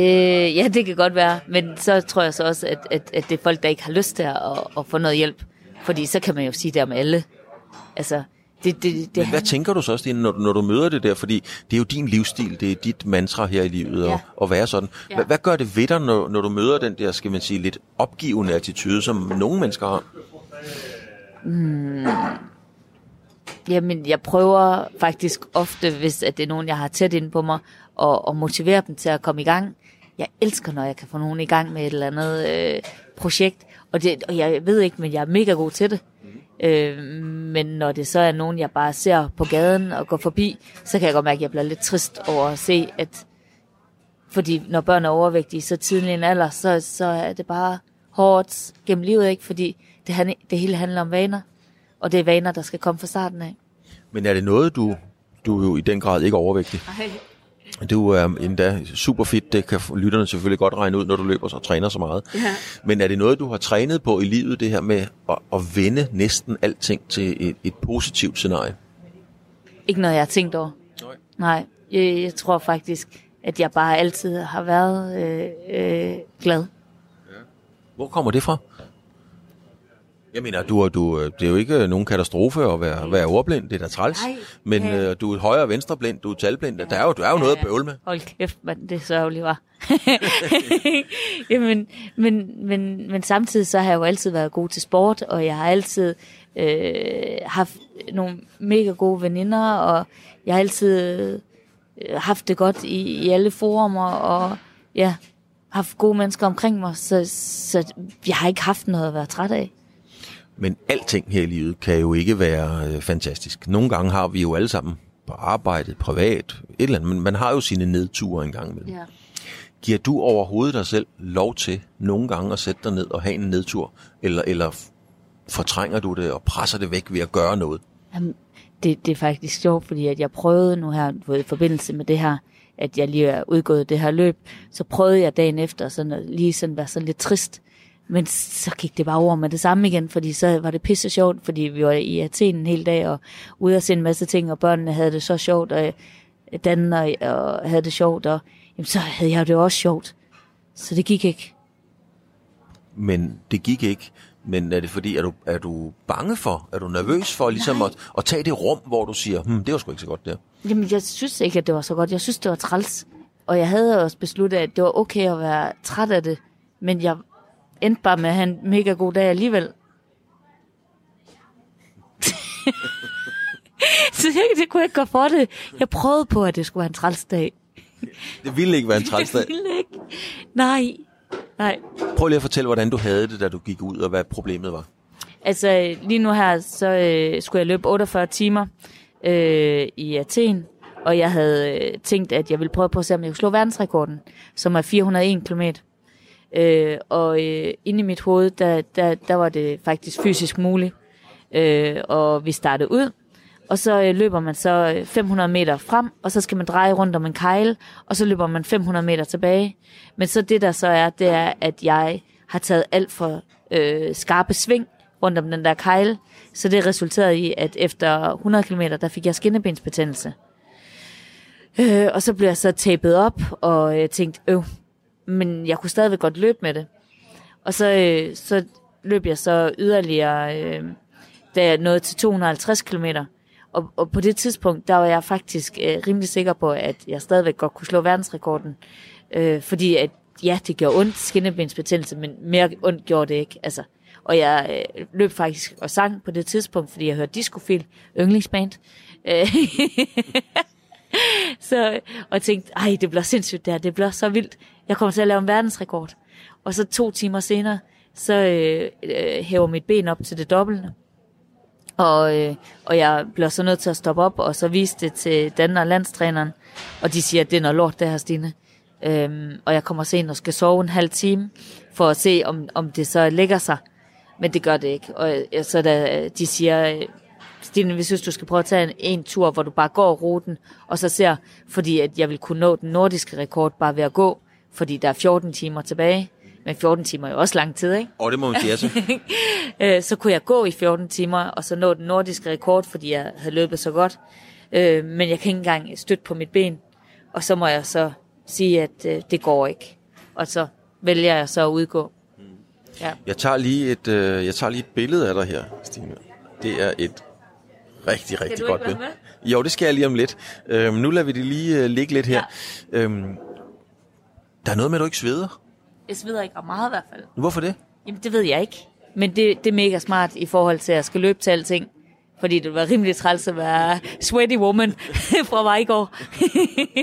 ja, det kan godt være, men så tror jeg så også, at, at, at det er folk, der ikke har lyst til at, at få noget hjælp. Fordi så kan man jo sige det om alle. Altså, det, det, det Men hvad tænker du så, Stine, når, når du møder det der? Fordi det er jo din livsstil, det er dit mantra her i livet Ja. at, at være sådan. Ja. Hvad, hvad gør det ved dig, når, når du møder den der, skal man sige, lidt opgivende attitude, som nogle mennesker har? Jamen, jeg prøver faktisk ofte, hvis at det er nogen, jeg har tæt inde på mig, og, og motivere dem til at komme i gang. Jeg elsker, når jeg kan få nogen i gang med et eller andet øh, projekt, og, det, og jeg ved ikke, men jeg er mega god til det. Øh, men når det så er nogen, jeg bare ser på gaden og går forbi, så kan jeg godt mærke, at jeg bliver lidt trist over at se, at fordi når børn er overvægtige så tidlig en alder, så, så er det bare hårdt gennem livet, ikke? Fordi det, det hele handler om vaner, og det er vaner, der skal komme fra starten af. Men er det noget, du, du er jo i den grad ikke overvægtig? Du er endda super fit, det kan lytterne selvfølgelig godt regne ud, når du løber og træner så meget. Ja. Men er det noget, du har trænet på i livet, det her med at, at vende næsten alting til et, et positivt scenarie? Ikke noget, jeg har tænkt over. Nej. Nej, jeg, jeg tror faktisk, at jeg bare altid har været øh, øh, glad. Hvor kommer det fra? Jeg mener, du, du, øh, det er jo ikke nogen katastrofe at være, være ordblind, det er da træls. Nej. Men Ja. øh, du er højre- og venstreblind, du er talblind, der er jo, der er jo noget at bøvle med. Hold kæft, mand, det er sørgeligt, var. Jamen, men, men, men samtidig så har jeg jo altid været god til sport, og jeg har altid øh, haft nogle mega gode veninder, og jeg har altid øh, haft det godt i, i alle forumer, og ja, haft gode mennesker omkring mig, så, så jeg har ikke haft noget at være træt af. Men alting her i livet kan jo ikke være øh, fantastisk. Nogle gange har vi jo alle sammen på arbejdet, privat, et eller andet, men man har jo sine nedture en gang imellem. Ja. Giver du overhovedet dig selv lov til nogle gange at sætte dig ned og have en nedtur? Eller, eller fortrænger du det og presser det væk ved at gøre noget? Jamen, det, det er faktisk sjovt, fordi at jeg prøvede nu her, i forbindelse med det her, at jeg lige er udgået det her løb, så prøvede jeg dagen efter sådan at lige sådan være sådan lidt trist. Men så gik det bare over med det samme igen, fordi så var det pisse sjovt, fordi vi var i Athen en hel dag og ude at se en masse ting, og børnene havde det så sjovt, og Dan og, og havde det sjovt, og jamen, så havde jeg det også sjovt. Så det gik ikke. Men det gik ikke. Men er det fordi, er du, er du bange for, er du nervøs for ligesom at, at tage det rum, hvor du siger, hm, det var sgu ikke så godt der? Jamen, jeg synes ikke, at det var så godt. Jeg synes, det var træls. Og jeg havde også besluttet, at det var okay at være træt af det. Men jeg endte bare med at have en mega god dag alligevel. så jeg, det kunne jeg ikke gøre for det. Jeg prøvede på, at det skulle være en træls dag. Det ville ikke være en træls dag. Jeg ville ikke. Nej. Nej. Prøv lige at fortælle, hvordan du havde det, da du gik ud, og hvad problemet var. Altså, lige nu her, så øh, skulle jeg løbe 48 timer øh, i Athen, og jeg havde øh, tænkt, at jeg ville prøve på at se, om jeg kunne slå verdensrekorden, som er 401 km. Øh, og øh, inde i mit hoved, der, der, der var det faktisk fysisk muligt. Øh, og vi startede ud, og så øh, løber man så øh, 500 meter frem, og så skal man dreje rundt om en kejl, og så løber man 500 meter tilbage. Men så det der så er, det er, at jeg har taget alt for øh, skarpe sving rundt om den der kejl, så det resulterede i, at efter 100 km, der fik jeg skinnebensbetændelse. Øh, og så blev jeg så tapet op, og jeg tænkte, øh, men jeg kunne stadigvæk godt løbe med det. Og så, øh, så løb jeg så yderligere, øh, da jeg nåede til 250 km. Og, og på det tidspunkt, der var jeg faktisk øh, rimelig sikker på, at jeg stadigvæk godt kunne slå verdensrekorden. Øh, fordi at, ja, det gjorde ondt, skinnebensbetændelse, men mere ondt gjorde det ikke. Altså, og jeg øh, løb faktisk og sang på det tidspunkt, fordi jeg hørte discofil, yndlingsband. Øh, så, og jeg tænkte, ej, det bliver sindssygt der, det bliver så vildt. Jeg kommer til at lave en verdensrekord. Og så to timer senere, så øh, øh, hæver mit ben op til det dobbelte. Og, øh, og jeg bliver så nødt til at stoppe op, og så vise det til Dan og landstræneren. Og de siger, at det er noget lort, det her, Stine. Øhm, og jeg kommer sent og skal sove en halv time, for at se, om, om det så lægger sig. Men det gør det ikke. Og øh, så da øh, de siger, øh, Stine, vi synes, du skal prøve at tage en, en tur, hvor du bare går ruten, og så ser, fordi at jeg vil kunne nå den nordiske rekord bare ved at gå, fordi der er 14 timer tilbage. Men 14 timer er jo også lang tid, ikke? Og det må man sige, altså. Øh, så kunne jeg gå i 14 timer, og så nå den nordiske rekord, fordi jeg havde løbet så godt. Øh, men jeg kan ikke engang støtte på mit ben. Og så må jeg så sige, at øh, det går ikke. Og så vælger jeg så at udgå. Ja. Jeg tager lige et, øh, jeg tager lige et billede af dig her, Stine. Det er et rigtig, rigtig du godt være billede. Jo, det skal jeg lige om lidt. Øhm, nu lader vi det lige øh, ligge lidt her. Ja. Øhm, der er noget med, at du ikke sveder. Jeg sveder ikke ret meget i hvert fald. Hvorfor det? Jamen, det ved jeg ikke. Men det, det er mega smart i forhold til, at jeg skal løbe til alting. Fordi det var rimelig træls at være sweaty woman fra går.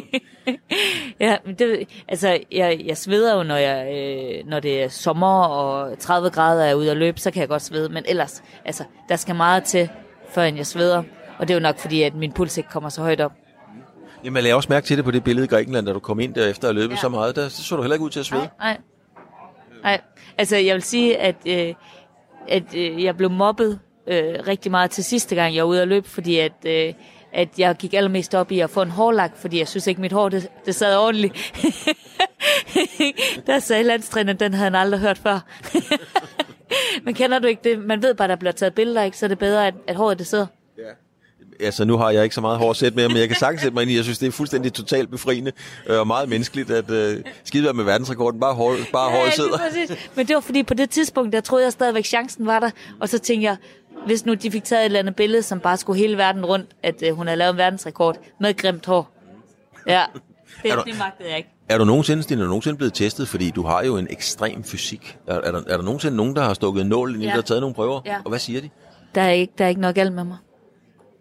ja, men det, altså, jeg, jeg sveder jo, når, jeg, øh, når det er sommer og 30 grader er ude at løbe, så kan jeg godt svede. Men ellers, altså, der skal meget til, før jeg sveder. Og det er jo nok fordi, at min puls ikke kommer så højt op. Jamen, jeg lagde også mærke til det på det billede i Grækenland, da du kom ind der efter at løbe ja. Så meget. Der så du heller ikke ud til at svede. Nej, nej. Nej, altså jeg vil sige, at, øh, at øh, jeg blev mobbet øh, rigtig meget til sidste gang, jeg var ude at løbe, fordi at, øh, at jeg gik allermest op i at få en hårlak, fordi jeg synes ikke, mit hår det, det sad ordentligt. der sagde landstræneren, den havde han aldrig hørt før. Men kender du ikke det? Man ved bare, der bliver taget billeder, ikke? så er det bedre, at, at håret det sidder. Altså, nu har jeg ikke så meget hår sætte med, men jeg kan sagtens sætte mig ind i. Jeg synes, det er fuldstændig totalt befriende øh, og meget menneskeligt, at øh, skide være med verdensrekorden. Bare, hår, bare håret lige sidder. præcis. Men det var fordi, på det tidspunkt, der troede jeg stadigvæk, chancen var der. Og så tænkte jeg, hvis nu de fik taget et eller andet billede, som bare skulle hele verden rundt, at øh, hun havde lavet en verdensrekord med grimt hår. Ja, det, Er du- det magtede jeg ikke. Er du nogensinde, Stine, er du nogensinde blevet testet? Fordi du har jo en ekstrem fysik. Er, er, der, er der nogensinde nogen, der har stukket en nål ind i Ja. dig og taget nogle prøver? Ja. Og hvad siger de? Der er ikke, der er ikke noget galt med mig.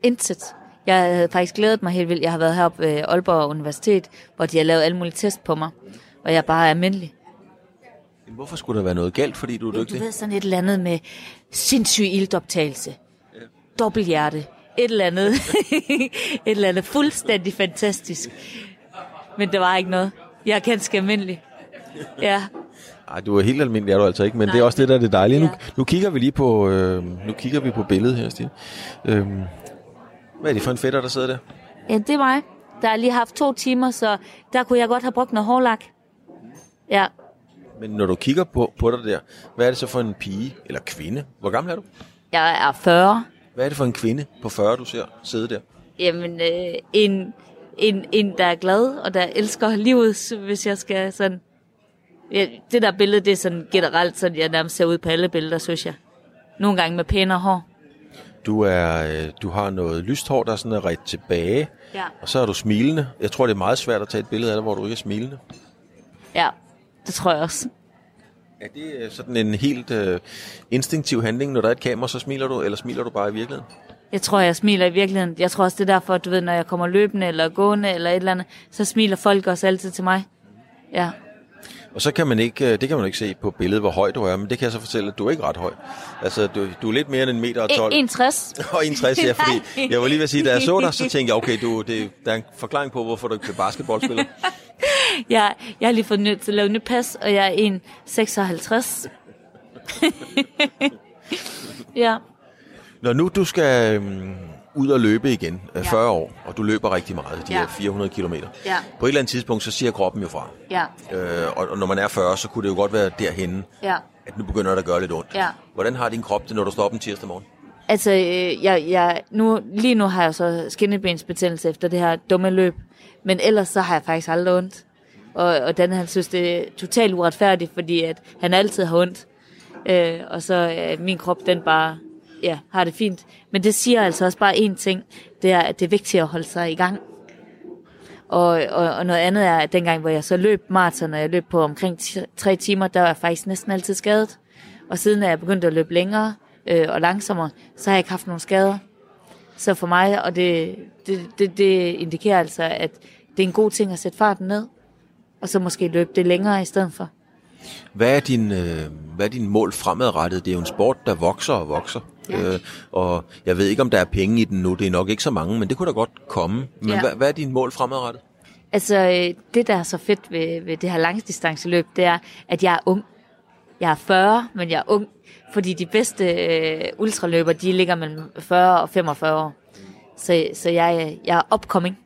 Intet. Jeg havde faktisk glædet mig helt vildt. Jeg har været heroppe ved Aalborg Universitet, hvor de har lavet alle mulige test på mig. Og jeg er bare almindelig. Jamen, Hvorfor skulle der være noget galt, fordi du er Du dygtig? ved sådan et eller andet med sindssyg iltoptagelse. Dobbelthjerte. Et eller andet. et eller andet fuldstændig fantastisk. Men der var ikke noget. Jeg er ganske almindelig. Ja. Nej, du er helt almindelig, er du altså ikke, men Nej. det er også det, der er det dejlige. Nu, Ja. nu kigger vi lige på, øh, nu kigger vi på billedet her, Stine. Øhm, hvad er det for en fætter, der sidder der? ja, det er mig. Der har lige haft to timer, så der kunne jeg godt have brugt noget hårlak. Ja, Men når du kigger på, på dig der, hvad er det så for en pige eller kvinde? Hvor gammel er du? jeg er 40. Hvad er det for en kvinde på 40, du ser sidde der? Jamen, øh, en, en, en, der er glad, og der elsker livet, hvis jeg skal sådan... Ja, det der billede, det er sådan generelt, sådan jeg nærmest ser ud på alle billeder, synes jeg. nogle gange med pænere hår. Du, er, øh, du har noget lyst hår, der sådan er ret tilbage, Ja. og så er du smilende. Jeg tror, det er meget svært at tage et billede af dig, hvor du ikke er smilende. Ja, det tror jeg også. Er det øh, sådan en helt øh, instinktiv handling, når der er et kamera, så smiler du, eller smiler du bare i virkeligheden? Jeg tror, jeg smiler i virkeligheden. Jeg tror også, det er derfor, at du ved, når jeg kommer løbende eller gående eller et eller andet, så smiler folk også altid til mig. Ja. Og så kan man ikke, øh, det kan man ikke se på billedet, hvor høj du er, men det kan jeg så fortælle, at du er ikke ret høj. Altså, du, du er lidt mere end en meter og 12. 61. Og 61, ja, fordi jeg var lige ved at sige, da jeg så dig, så tænkte jeg, okay, du, det, der er en forklaring på, hvorfor du ikke er basketballspiller. Jeg, jeg har lige fået nødt til at lave nyt pas, og jeg er en 56. ja. Når nu du skal øhm, ud og løbe igen, øh, 40 år, og du løber rigtig meget, de Ja. her 400 km. Ja. På et eller andet tidspunkt, så siger kroppen jo fra. Ja. Øh, og, og når man er 40, så kunne det jo godt være derhenne, Ja. at nu begynder det at gøre lidt ondt. Ja. Hvordan har din krop det, når du står op en tirsdag morgen? Altså, øh, jeg, jeg, nu, lige nu har jeg så skinnebensbetændelse efter det her dumme løb. Men ellers så har jeg faktisk aldrig ondt. Og, og Dan han synes, det er totalt uretfærdigt, fordi at han altid har ondt. Øh, og så øh, min krop, den bare ja, har det fint. Men det siger altså også bare én ting. Det er, at det er vigtigt at holde sig i gang. Og, og, og noget andet er, at dengang, hvor jeg så løb maraton, og jeg løb på omkring tre timer, der var jeg faktisk næsten altid skadet. Og siden jeg begyndte at løbe længere øh, og langsommere, så har jeg ikke haft nogen skader. Så for mig, og det, det, det, det indikerer altså, at det er en god ting at sætte farten ned, og så måske løbe det længere i stedet for. Hvad er, din, øh, hvad er din mål fremadrettet? Det er jo en sport, der vokser og vokser. Ja. Øh, og jeg ved ikke, om der er penge i den nu. Det er nok ikke så mange, men det kunne da godt komme. Men Ja. hvad, hvad er din mål fremadrettet? Altså, øh, det der er så fedt ved, ved det her langdistanceløb, det er, at jeg er ung. Jeg er 40, men jeg er ung. Fordi de bedste øh, ultraløber, de ligger mellem 40 og 45 år. Så, så jeg, jeg er upcoming.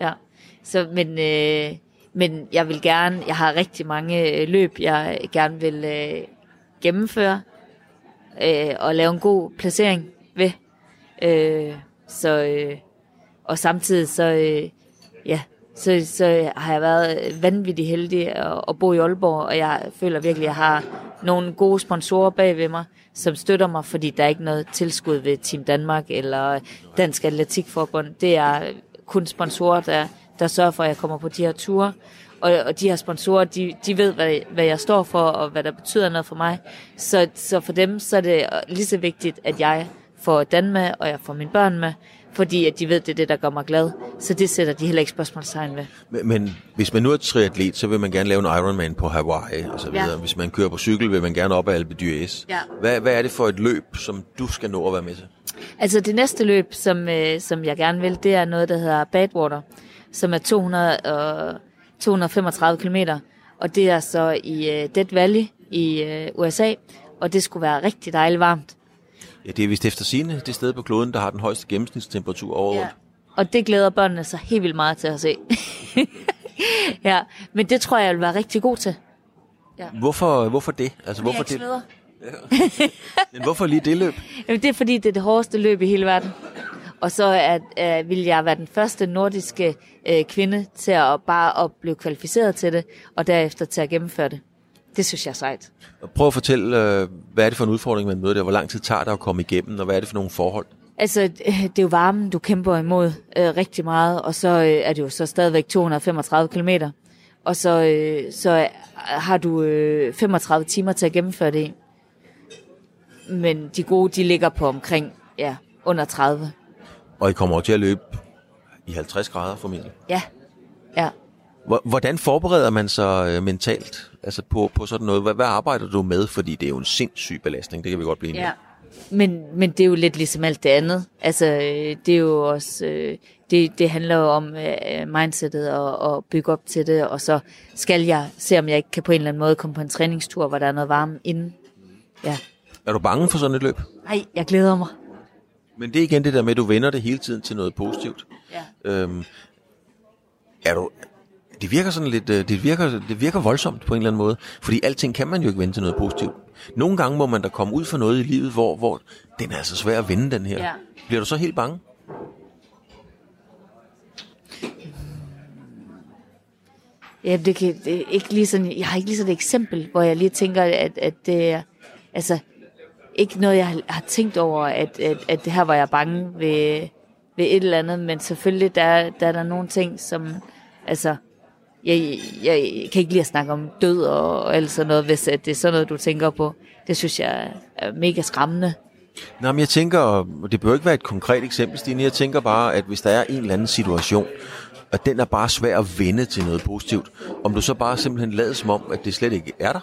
Ja. Så, men, øh, men jeg vil gerne, jeg har rigtig mange øh, løb, jeg gerne vil øh, gennemføre. Øh, og lave en god placering ved. Øh, så, øh, og samtidig så, øh, ja, så, så har jeg været vanvittig heldig at, at bo i Aalborg, og jeg føler virkelig, at jeg har nogle gode sponsorer bag ved mig, som støtter mig, fordi der er ikke noget tilskud ved Team Danmark eller Dansk Atletikforbund. Det er kun sponsorer, der, der sørger for, at jeg kommer på de her ture. Og, og de her sponsorer, de, de ved, hvad, hvad jeg står for, og hvad der betyder noget for mig. Så, så for dem, så er det lige så vigtigt, at jeg får Dan med, og jeg får mine børn med, fordi at de ved, det er det, der gør mig glad. Så det sætter de heller ikke spørgsmålstegn ved. Men, men hvis man nu er triatlet, så vil man gerne lave en Ironman på Hawaii og så videre. Ja. Hvis man kører på cykel, vil man gerne op ad Alpe d'Huez. Ja. Hvad, hvad er det for et løb, som du skal nå at være med til? Altså det næste løb, som, øh, som jeg gerne vil, det er noget, der hedder Badwater, som er 200 og 235 km. Og det er så i øh, Death Valley i øh, USA, og det skulle være rigtig dejligt varmt. Ja, det er vist efter sigende det sted på kloden, der har den højeste gennemsnitstemperatur over ja. Og det glæder børnene sig helt vildt meget til at se. ja, men det tror jeg, jeg vil være rigtig god til. Hvorfor, hvorfor det? Altså, hvorfor, jeg det? sveder. Men hvorfor lige det løb? Jamen, det er fordi, det er det hårdeste løb i hele verden. Og så at, øh, vil jeg være den første nordiske øh, kvinde til at bare at blive kvalificeret til det, og derefter til at gennemføre det. Det synes jeg er sejt. Prøv at fortælle, øh, hvad er det for en udfordring, man møder der? Hvor lang tid tager det at komme igennem, og hvad er det for nogle forhold? Altså, det er jo varmen, du kæmper imod øh, rigtig meget, og så øh, er det jo så stadigvæk 235 km. Og så, øh, så har du øh, 35 timer til at gennemføre det. Men de gode, de ligger på omkring ja, under 30. Og I kommer over til at løbe i 50 grader formentlig. Ja, ja. Hvor- Hvordan forbereder man sig øh, mentalt altså på, på sådan noget? Hvad, hvad arbejder du med? Fordi det er jo en sindssyg belastning, det kan vi godt blive enige Ja. Men, men det er jo lidt ligesom alt det andet. Altså, øh, det er jo også, øh, det, det handler jo om øh, mindsetet og, og bygge op til det, og så skal jeg se, om jeg ikke kan på en eller anden måde komme på en træningstur, hvor der er noget varme inden. Ja. Er du bange for sådan et løb? Nej, jeg glæder mig. Men det er igen det der med, at du vender det hele tiden til noget positivt. Ja. Øhm, er du, det virker sådan lidt, øh, det virker, det virker voldsomt på en eller anden måde, fordi alting kan man jo ikke vende til noget positivt. Nogle gange må man da komme ud for noget i livet, hvor, hvor den er altså svær at vende, den her. Ja. Bliver du så helt bange? Ja, det, kan, det ikke lige sådan, jeg har ikke lige sådan et eksempel, hvor jeg lige tænker, at, at det er, altså, ikke noget, jeg har, tænkt over, at, at, at det her var jeg bange ved, ved et eller andet, men selvfølgelig, der, der er der nogle ting, som, altså, jeg, jeg kan ikke lide at snakke om død og, og alt sådan noget, hvis at det er sådan noget, du tænker på. Det synes jeg er mega skræmmende. Nå, men jeg tænker, og det bør ikke være et konkret eksempel, Stine, jeg tænker bare, at hvis der er en eller anden situation, og den er bare svær at vende til noget positivt, om du så bare simpelthen lader som om, at det slet ikke er der?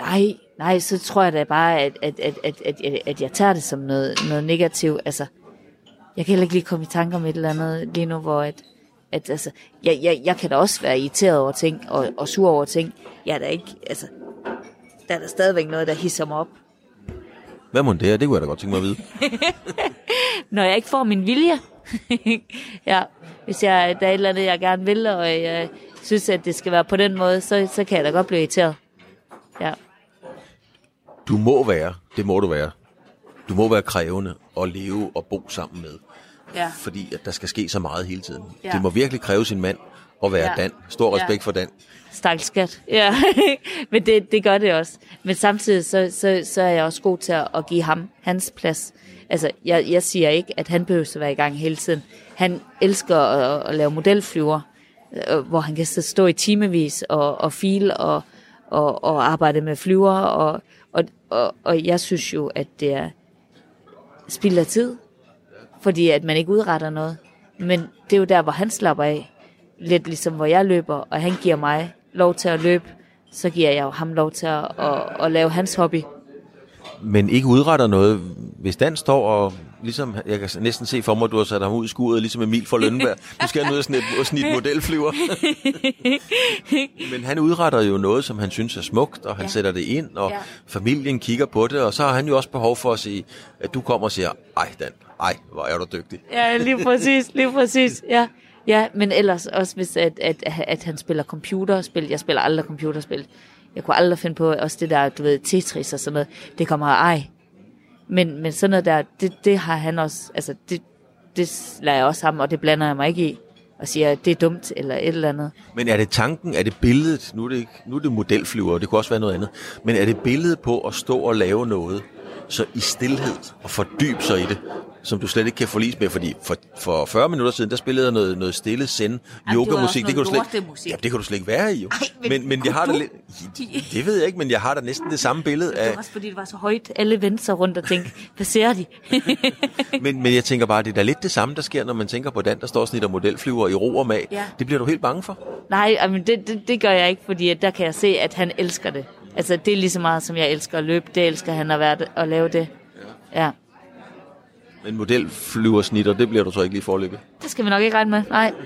Nej, nej, så tror jeg da bare, at, at, at, at, at, at, at jeg tager det som noget, noget negativt. Altså, jeg kan heller ikke lige komme i tanker om et eller andet lige nu, hvor at, at altså, jeg, jeg, jeg kan da også være irriteret over ting, og, og sur over ting. Jeg er da ikke, altså, der er der stadigvæk noget, der hisser mig op. Hvad må det er? Det kunne jeg da godt tænke mig at vide. Når jeg ikke får min vilje. ja, hvis jeg, der er et eller andet, jeg gerne vil, og jeg synes, at det skal være på den måde, så, så kan jeg da godt blive irriteret. Ja. Du må være, det må du være. Du må være krævende at leve og bo sammen med. Ja. Fordi at der skal ske så meget hele tiden. Ja. Det må virkelig kræve sin mand at være Ja. Dan. Stor Ja. respekt for Dan. Stakkels skat. Ja, men det, det gør det også. Men samtidig så, så, så er jeg også god til at, at give ham hans plads. Altså, jeg, jeg siger ikke, at han behøver at være i gang hele tiden. Han elsker at, at lave modelflyver, øh, hvor han kan så stå i timevis og, og file og, og, og arbejde med flyver. Og, og, og, jeg synes jo, at det er spild af tid, fordi at man ikke udretter noget. Men det er jo der, hvor han slapper af. Lidt ligesom hvor jeg løber, og han giver mig lov til at løbe, så giver jeg jo ham lov til at, at, at lave hans hobby. Men ikke udretter noget. Hvis Dan står og ligesom, jeg kan næsten se for mig, at du har sat ham ud i skuret, ligesom Emil fra Lønberg. Nu skal han ud og snit, og snit modelflyver. Men han udretter jo noget, som han synes er smukt, og han ja. Sætter det ind, og ja. Familien kigger på det, og så har han jo også behov for at sige, at du kommer og siger, ej Dan, ej, hvor er du dygtig. Ja, lige præcis, lige præcis, ja. Ja, men ellers også hvis, at, at, at han spiller computerspil. Jeg spiller aldrig computerspil. Jeg kunne aldrig finde på også det der, du ved, Tetris og sådan noget. Det kommer ej. Men, men sådan noget der, det, det har han også, altså det, det lader jeg også ham, og det blander jeg mig ikke i. Og siger, at det er dumt, eller et eller andet. Men er det tanken, er det billedet, nu er det, ikke, nu er det modelflyver, det kunne også være noget andet, men er det billedet på at stå og lave noget, så i stillhed og fordybe sig i det, som du slet ikke kan forlise med, fordi for, for 40 minutter siden, der spillede jeg noget, noget stille zen, det også yogamusik, det kan du slet ja, det kan du slet ikke være i jo. Ej, men men, men jeg har kunne lidt, det ved jeg ikke, men jeg har da næsten det samme billede Det af, var også fordi, det var så højt. Alle vendte sig rundt og tænkte, hvad ser de? men, men jeg tænker bare, det er da lidt det samme, der sker, når man tænker på Dan, der står sådan et modelflyver i ro og mag. Ja. Det bliver du helt bange for. Nej, I mean, det, det, det gør jeg ikke, fordi der kan jeg se, at han elsker det. Altså, det er lige så meget, som jeg elsker at løbe. Det elsker han at, være, at lave det. Ja. Men modelflyversnitter, det bliver du så ikke lige forløbet. Det skal vi nok ikke regne med. Nej.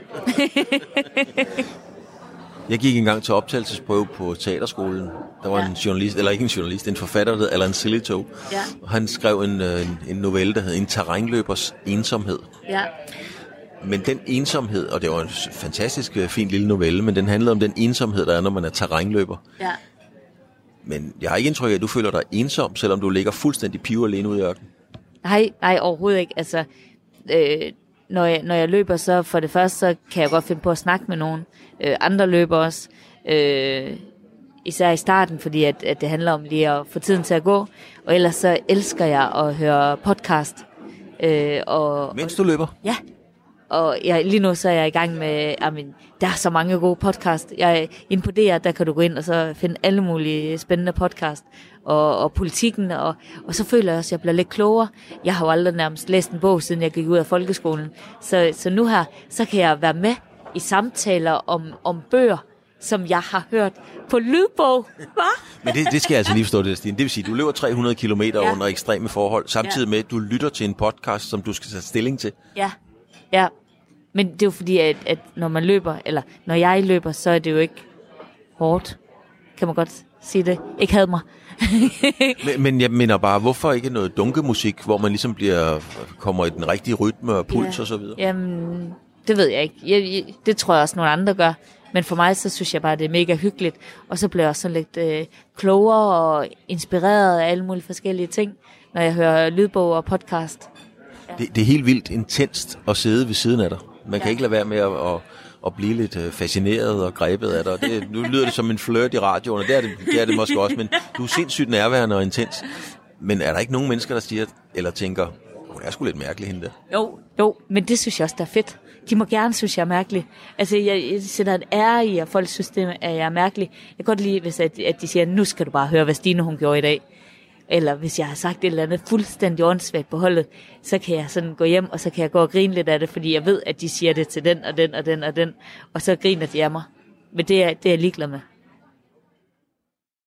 Jeg gik engang til optagelsesprøve på teaterskolen. Der var ja. en journalist, eller ikke en journalist, en forfatter, der hed Allan Silito. Ja. Og han skrev en, øh, en, en novelle, der hed En terrænløbers ensomhed. Ja. Men den ensomhed, og det var en fantastisk øh, fin lille novelle, men den handlede om den ensomhed, der er, når man er terrænløber. Ja. Men jeg har ikke indtryk af, at du føler dig ensom, selvom du ligger fuldstændig pive alene ude i ørkenen. Nej, nej, overhovedet ikke. Altså, øh, når, jeg, når jeg løber, så for det første, så kan jeg godt finde på at snakke med nogen. Øh, andre løber også. Øh, især i starten, fordi at, at det handler om lige at få tiden til at gå. Og ellers så elsker jeg at høre podcast. Øh, og, Mens du løber. Ja, og jeg, lige nu så er jeg i gang med, amen, der er så mange gode podcast. Jeg er inde på DR, der kan du gå ind og så finde alle mulige spændende podcast. Og, og politikken, og, og så føler jeg også, at jeg bliver lidt klogere. Jeg har jo aldrig nærmest læst en bog, siden jeg gik ud af folkeskolen. Så, så nu her, så kan jeg være med i samtaler om, om bøger, som jeg har hørt på lydbog. Hva? Men det, det skal jeg altså lige forstå det, Stine. Det vil sige, at du løber 300 km. Ja. under ekstreme forhold, samtidig Ja. med, at du lytter til en podcast, som du skal tage stilling til. Ja, ja. Men det er jo fordi, at, at når man løber, eller når jeg løber, så er det jo ikke hårdt. Kan man godt sige det? Ikke had mig. Men, men jeg mener bare, hvorfor ikke noget dunkemusik, hvor man ligesom bliver, kommer i den rigtige rytme og puls Ja. og så videre? Jamen, det ved jeg ikke. Jeg, jeg, det tror jeg også, nogle andre gør. Men for mig, så synes jeg bare, det er mega hyggeligt. Og så bliver jeg også sådan lidt øh, klogere og inspireret af alle mulige forskellige ting, når jeg hører lydbog og podcast. Det, det er helt vildt intenst at sidde ved siden af dig. Man kan ikke lade være med at, at, at blive lidt øh, fascineret og grebet af dig. Og Det, nu lyder det som en flirt i radioen, og det er det, det er det måske også, men du er sindssygt nærværende og intens. Men er der ikke nogen mennesker, der siger, eller tænker, hun er sgu lidt mærkelig hende der? Jo, jo, men det synes jeg også, der er fedt. De må gerne synes, jeg er mærkelig. Altså, jeg, jeg sætter en ære i, at folk synes, det at jeg er mærkelig. Jeg kan godt lide, hvis at, at de siger, nu skal du bare høre, hvad Stine hun gjorde i dag. Eller hvis jeg har sagt et eller andet fuldstændig åndssvagt på holdet, så kan jeg sådan gå hjem, og så kan jeg gå og grine lidt af det, fordi jeg ved, at de siger det til den og den og den og den, og så griner de af mig. Men det er, det er jeg ligeglad med.